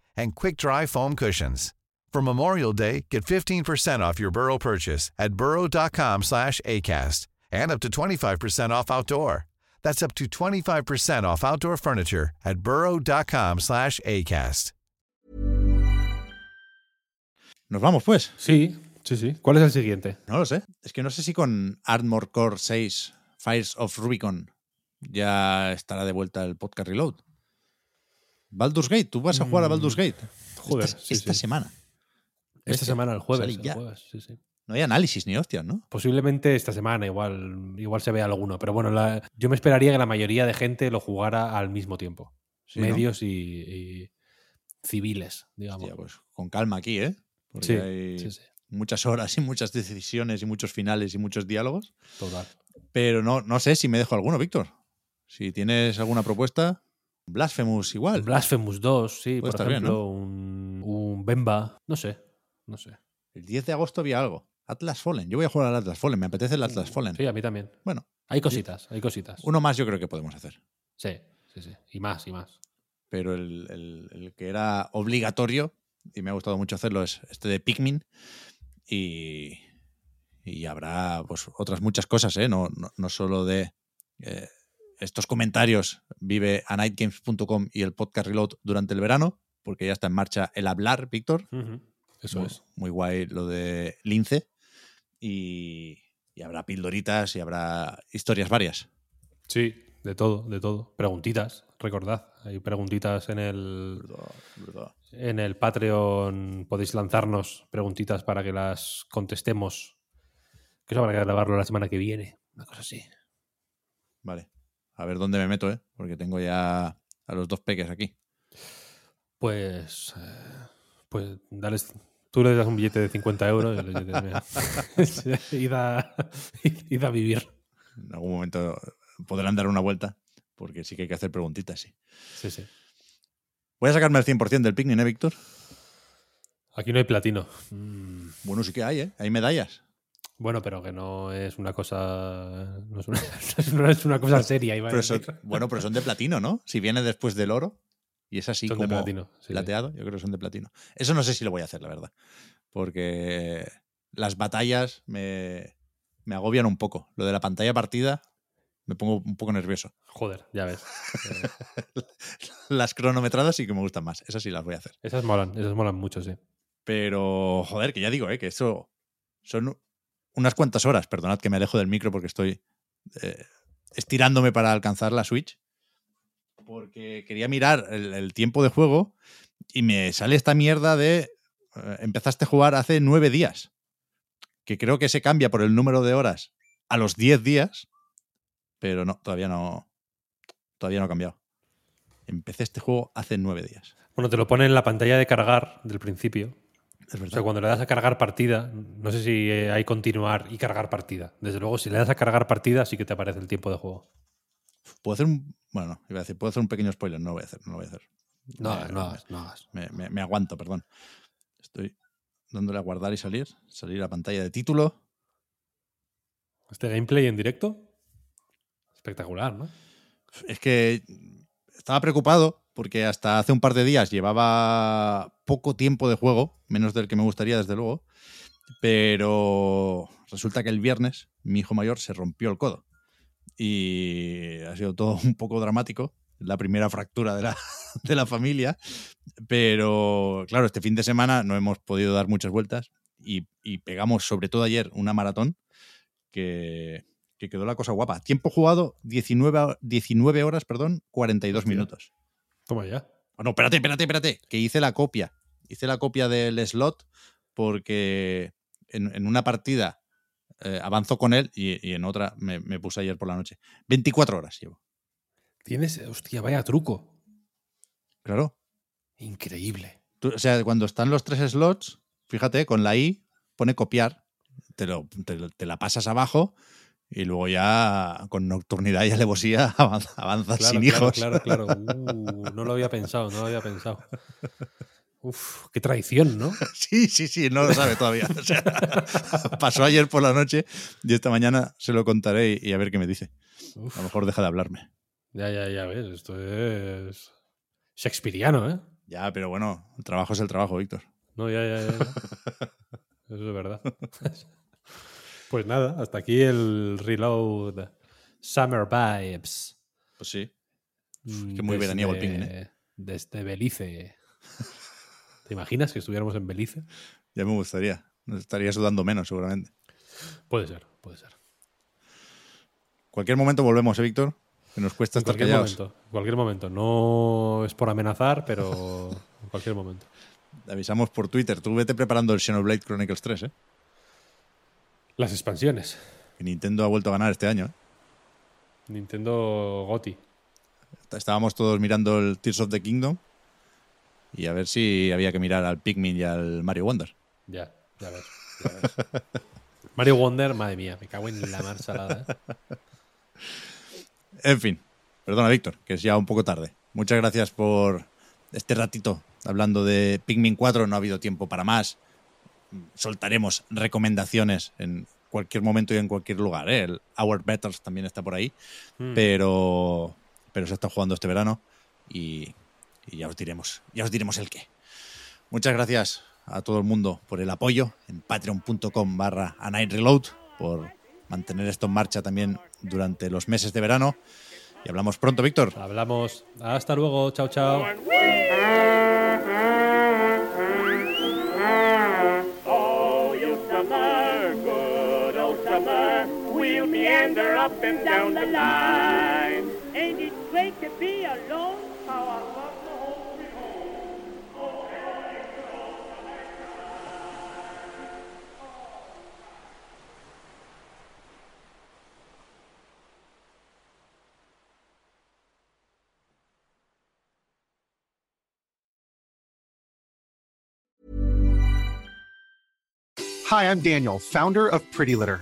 and quick-dry foam cushions. For Memorial Day, get 15% off your Burrow purchase at burrow.com slash ACAST and up to 25% off outdoor. That's up to 25% off outdoor furniture at burrow.com slash ACAST. Nos vamos, pues. Sí, sí, sí. ¿Cuál es el siguiente? No lo sé. Es que no sé si con Armor Core 6 Fires of Rubicon ya estará de vuelta el podcast Reload. Baldur's Gate, tú vas a jugar a Baldur's Gate. Joder, esta, sí, esta sí. semana. Esta Bestia. semana, el jueves. Sale el ya. jueves, sí, sí. No hay análisis ni hostias, ¿no? Posiblemente esta semana igual, igual se vea alguno, pero bueno, la- yo me esperaría que la mayoría de gente lo jugara al mismo tiempo. Sí, ¿no? Medios y, y civiles, digamos. Hostia, pues con calma aquí, ¿eh? Porque Sí, hay, sí. muchas horas y muchas decisiones y muchos finales y muchos diálogos. Total. Pero no, no sé si me dejo alguno, Víctor. Si tienes alguna propuesta, Blasphemous igual. Blasphemous 2, sí, Puede por estar bien, ejemplo, un, un Bemba, no sé, no sé. El 10 de agosto había algo. Atlas Fallen. Yo voy a jugar al Atlas Fallen. Me apetece el Atlas Fallen. Sí, a mí también. Bueno, Hay cositas, hay cositas. uno más yo creo que podemos hacer. Sí, sí, sí. Y más, y más. Pero el, el- el que era obligatorio, y me ha gustado mucho hacerlo, es este de Pikmin. Y, y habrá pues otras muchas cosas, ¿eh? No, no, no solo de eh, estos comentarios. Vive a nightgames.com y el podcast Reload durante el verano, porque ya está en marcha el hablar, Víctor. Eso muy, es. Muy guay lo de Lince. Y, y habrá pildoritas y habrá historias varias. Sí, de todo, de todo. Preguntitas, recordad. Hay preguntitas en el, en el Patreon. Podéis lanzarnos preguntitas para que las contestemos. Que eso habrá que grabarlo la semana que viene. Una cosa así. Vale. A ver dónde me meto, ¿eh? Porque tengo ya a los dos peques aquí. Pues. eh, pues dales. Tú le das un billete de 50 euros y le dices, mira, id, a, id a vivir. En algún momento podrán dar una vuelta, porque sí que hay que hacer preguntitas, sí. Sí, sí. Voy a sacarme el 100% del picnic, ¿eh, Víctor? Aquí no hay platino. Mm, Bueno, sí que hay, ¿eh? Hay medallas. Bueno, pero que no es una cosa. No es una, no es una cosa seria. iba a Pero son- decir. bueno, pero son de platino, ¿no? Si viene después del oro y es así Son de como platino, sí, sí. plateado, yo creo que son de platino. Eso no sé si lo voy a hacer, la verdad. Porque las batallas me, me agobian un poco. Lo de la pantalla partida me pongo un poco nervioso. Joder, ya ves. Las cronometradas sí que me gustan más. Esas sí las voy a hacer. esas molan, esas molan mucho, sí. Pero, joder, que ya digo, ¿eh? que eso son unas cuantas horas. Perdonad que me alejo del micro porque estoy eh, estirándome para alcanzar la Switch. Porque quería mirar el, tiempo de juego y me sale esta mierda de eh, empezaste a jugar hace nueve días. Que creo que se cambia por el número de horas a los diez días. Pero no, todavía no. Todavía no ha cambiado. Empecé este juego hace nueve días. Bueno, te lo pone en la pantalla de cargar del principio. Es O sea, cuando le das a cargar partida, no sé si eh, hay continuar y cargar partida. Desde luego, si le das a cargar partida, sí que te aparece el tiempo de juego. Puedo hacer un. Bueno, no, iba a decir, puedo hacer un pequeño spoiler. No lo voy a hacer, no lo voy a hacer. No, Me- no hagas, no hagas. Me, me- me aguanto, perdón. Estoy dándole a guardar y salir. Salir a pantalla de título. Este gameplay en directo, espectacular, ¿no? Es que estaba preocupado porque hasta hace un par de días llevaba poco tiempo de juego, menos del que me gustaría, desde luego. Pero resulta que el viernes mi hijo mayor se rompió el codo. Y ha sido todo un poco dramático. La primera fractura de la, de la familia. Pero claro, este fin de semana no hemos podido dar muchas vueltas. Y, y pegamos, sobre todo ayer, una maratón que, que quedó la cosa guapa. Tiempo jugado, 19, ho- 19 horas, perdón, 42 Hostia. minutos. Toma ya. Oh, no, espérate, espérate, espérate. Que hice la copia. Hice la copia del slot porque en, en una partida eh, avanzo con él y, y en otra me, me puse ayer por la noche. 24 horas llevo. Tienes, hostia, vaya truco. Claro. Increíble. Tú- o sea, cuando están los tres slots, fíjate, con la I pone copiar. Te, lo- te lo- te la pasas abajo y luego ya con nocturnidad y alevosía avanzas, avanzas Claro, sin claro, hijos. claro, claro. Uh, no lo había pensado, no lo había pensado. Uf, qué traición, ¿no? Sí, sí, sí, no lo sabe todavía. O sea, pasó ayer por la noche y esta mañana se lo contaré y, y a ver qué me dice. Uf, A lo mejor deja de hablarme. ya, ya, ya ves, esto es shakespeariano, ¿eh? Ya, pero bueno, el trabajo es el trabajo, Víctor. No, ya, ya, ya. Eso es verdad. Pues nada, hasta aquí el reload Summer Vibes. Pues sí. Mm, que muy veraniego el ping, ¿eh? Desde Belice. ¿Te imaginas que estuviéramos en Belice? Ya me gustaría. Nos estaría sudando menos, seguramente. Puede ser, puede ser. Cualquier momento volvemos, ¿eh, Víctor? Que nos cuesta En estar cualquier callados. momento, en cualquier momento. No es por amenazar, pero en cualquier momento. Te avisamos por Twitter. Tú vete preparando el Xenoblade Chronicles 3, ¿eh? Las expansiones. Que Nintendo ha vuelto a ganar este año, ¿eh? Nintendo Goti. Estábamos todos mirando el Tears of the Kingdom y a ver si había que mirar al Pikmin y al Mario Wonder. Ya, ya ves. Mario Wonder, madre mía, me cago en la mar salada. ¿eh? En fin, perdona Víctor, que es ya un poco tarde. Muchas gracias por este ratito hablando de Pikmin 4. No ha habido tiempo para más. Soltaremos recomendaciones en cualquier momento y en cualquier lugar. ¿eh? El Hour Battles también está por ahí, Hmm. pero, pero se está jugando este verano y, y ya os diremos, ya os diremos el qué. Muchas gracias a todo el mundo por el apoyo en patreon.com barra a Night Reload, por mantener esto en marcha también durante los meses de verano. Y hablamos pronto, Víctor. Hablamos. Hasta luego. Chao, chao. Meander up and down the line. Ain't it great to be alone? How I love the home sweet home. Hi, I'm Daniel, founder of Pretty Litter.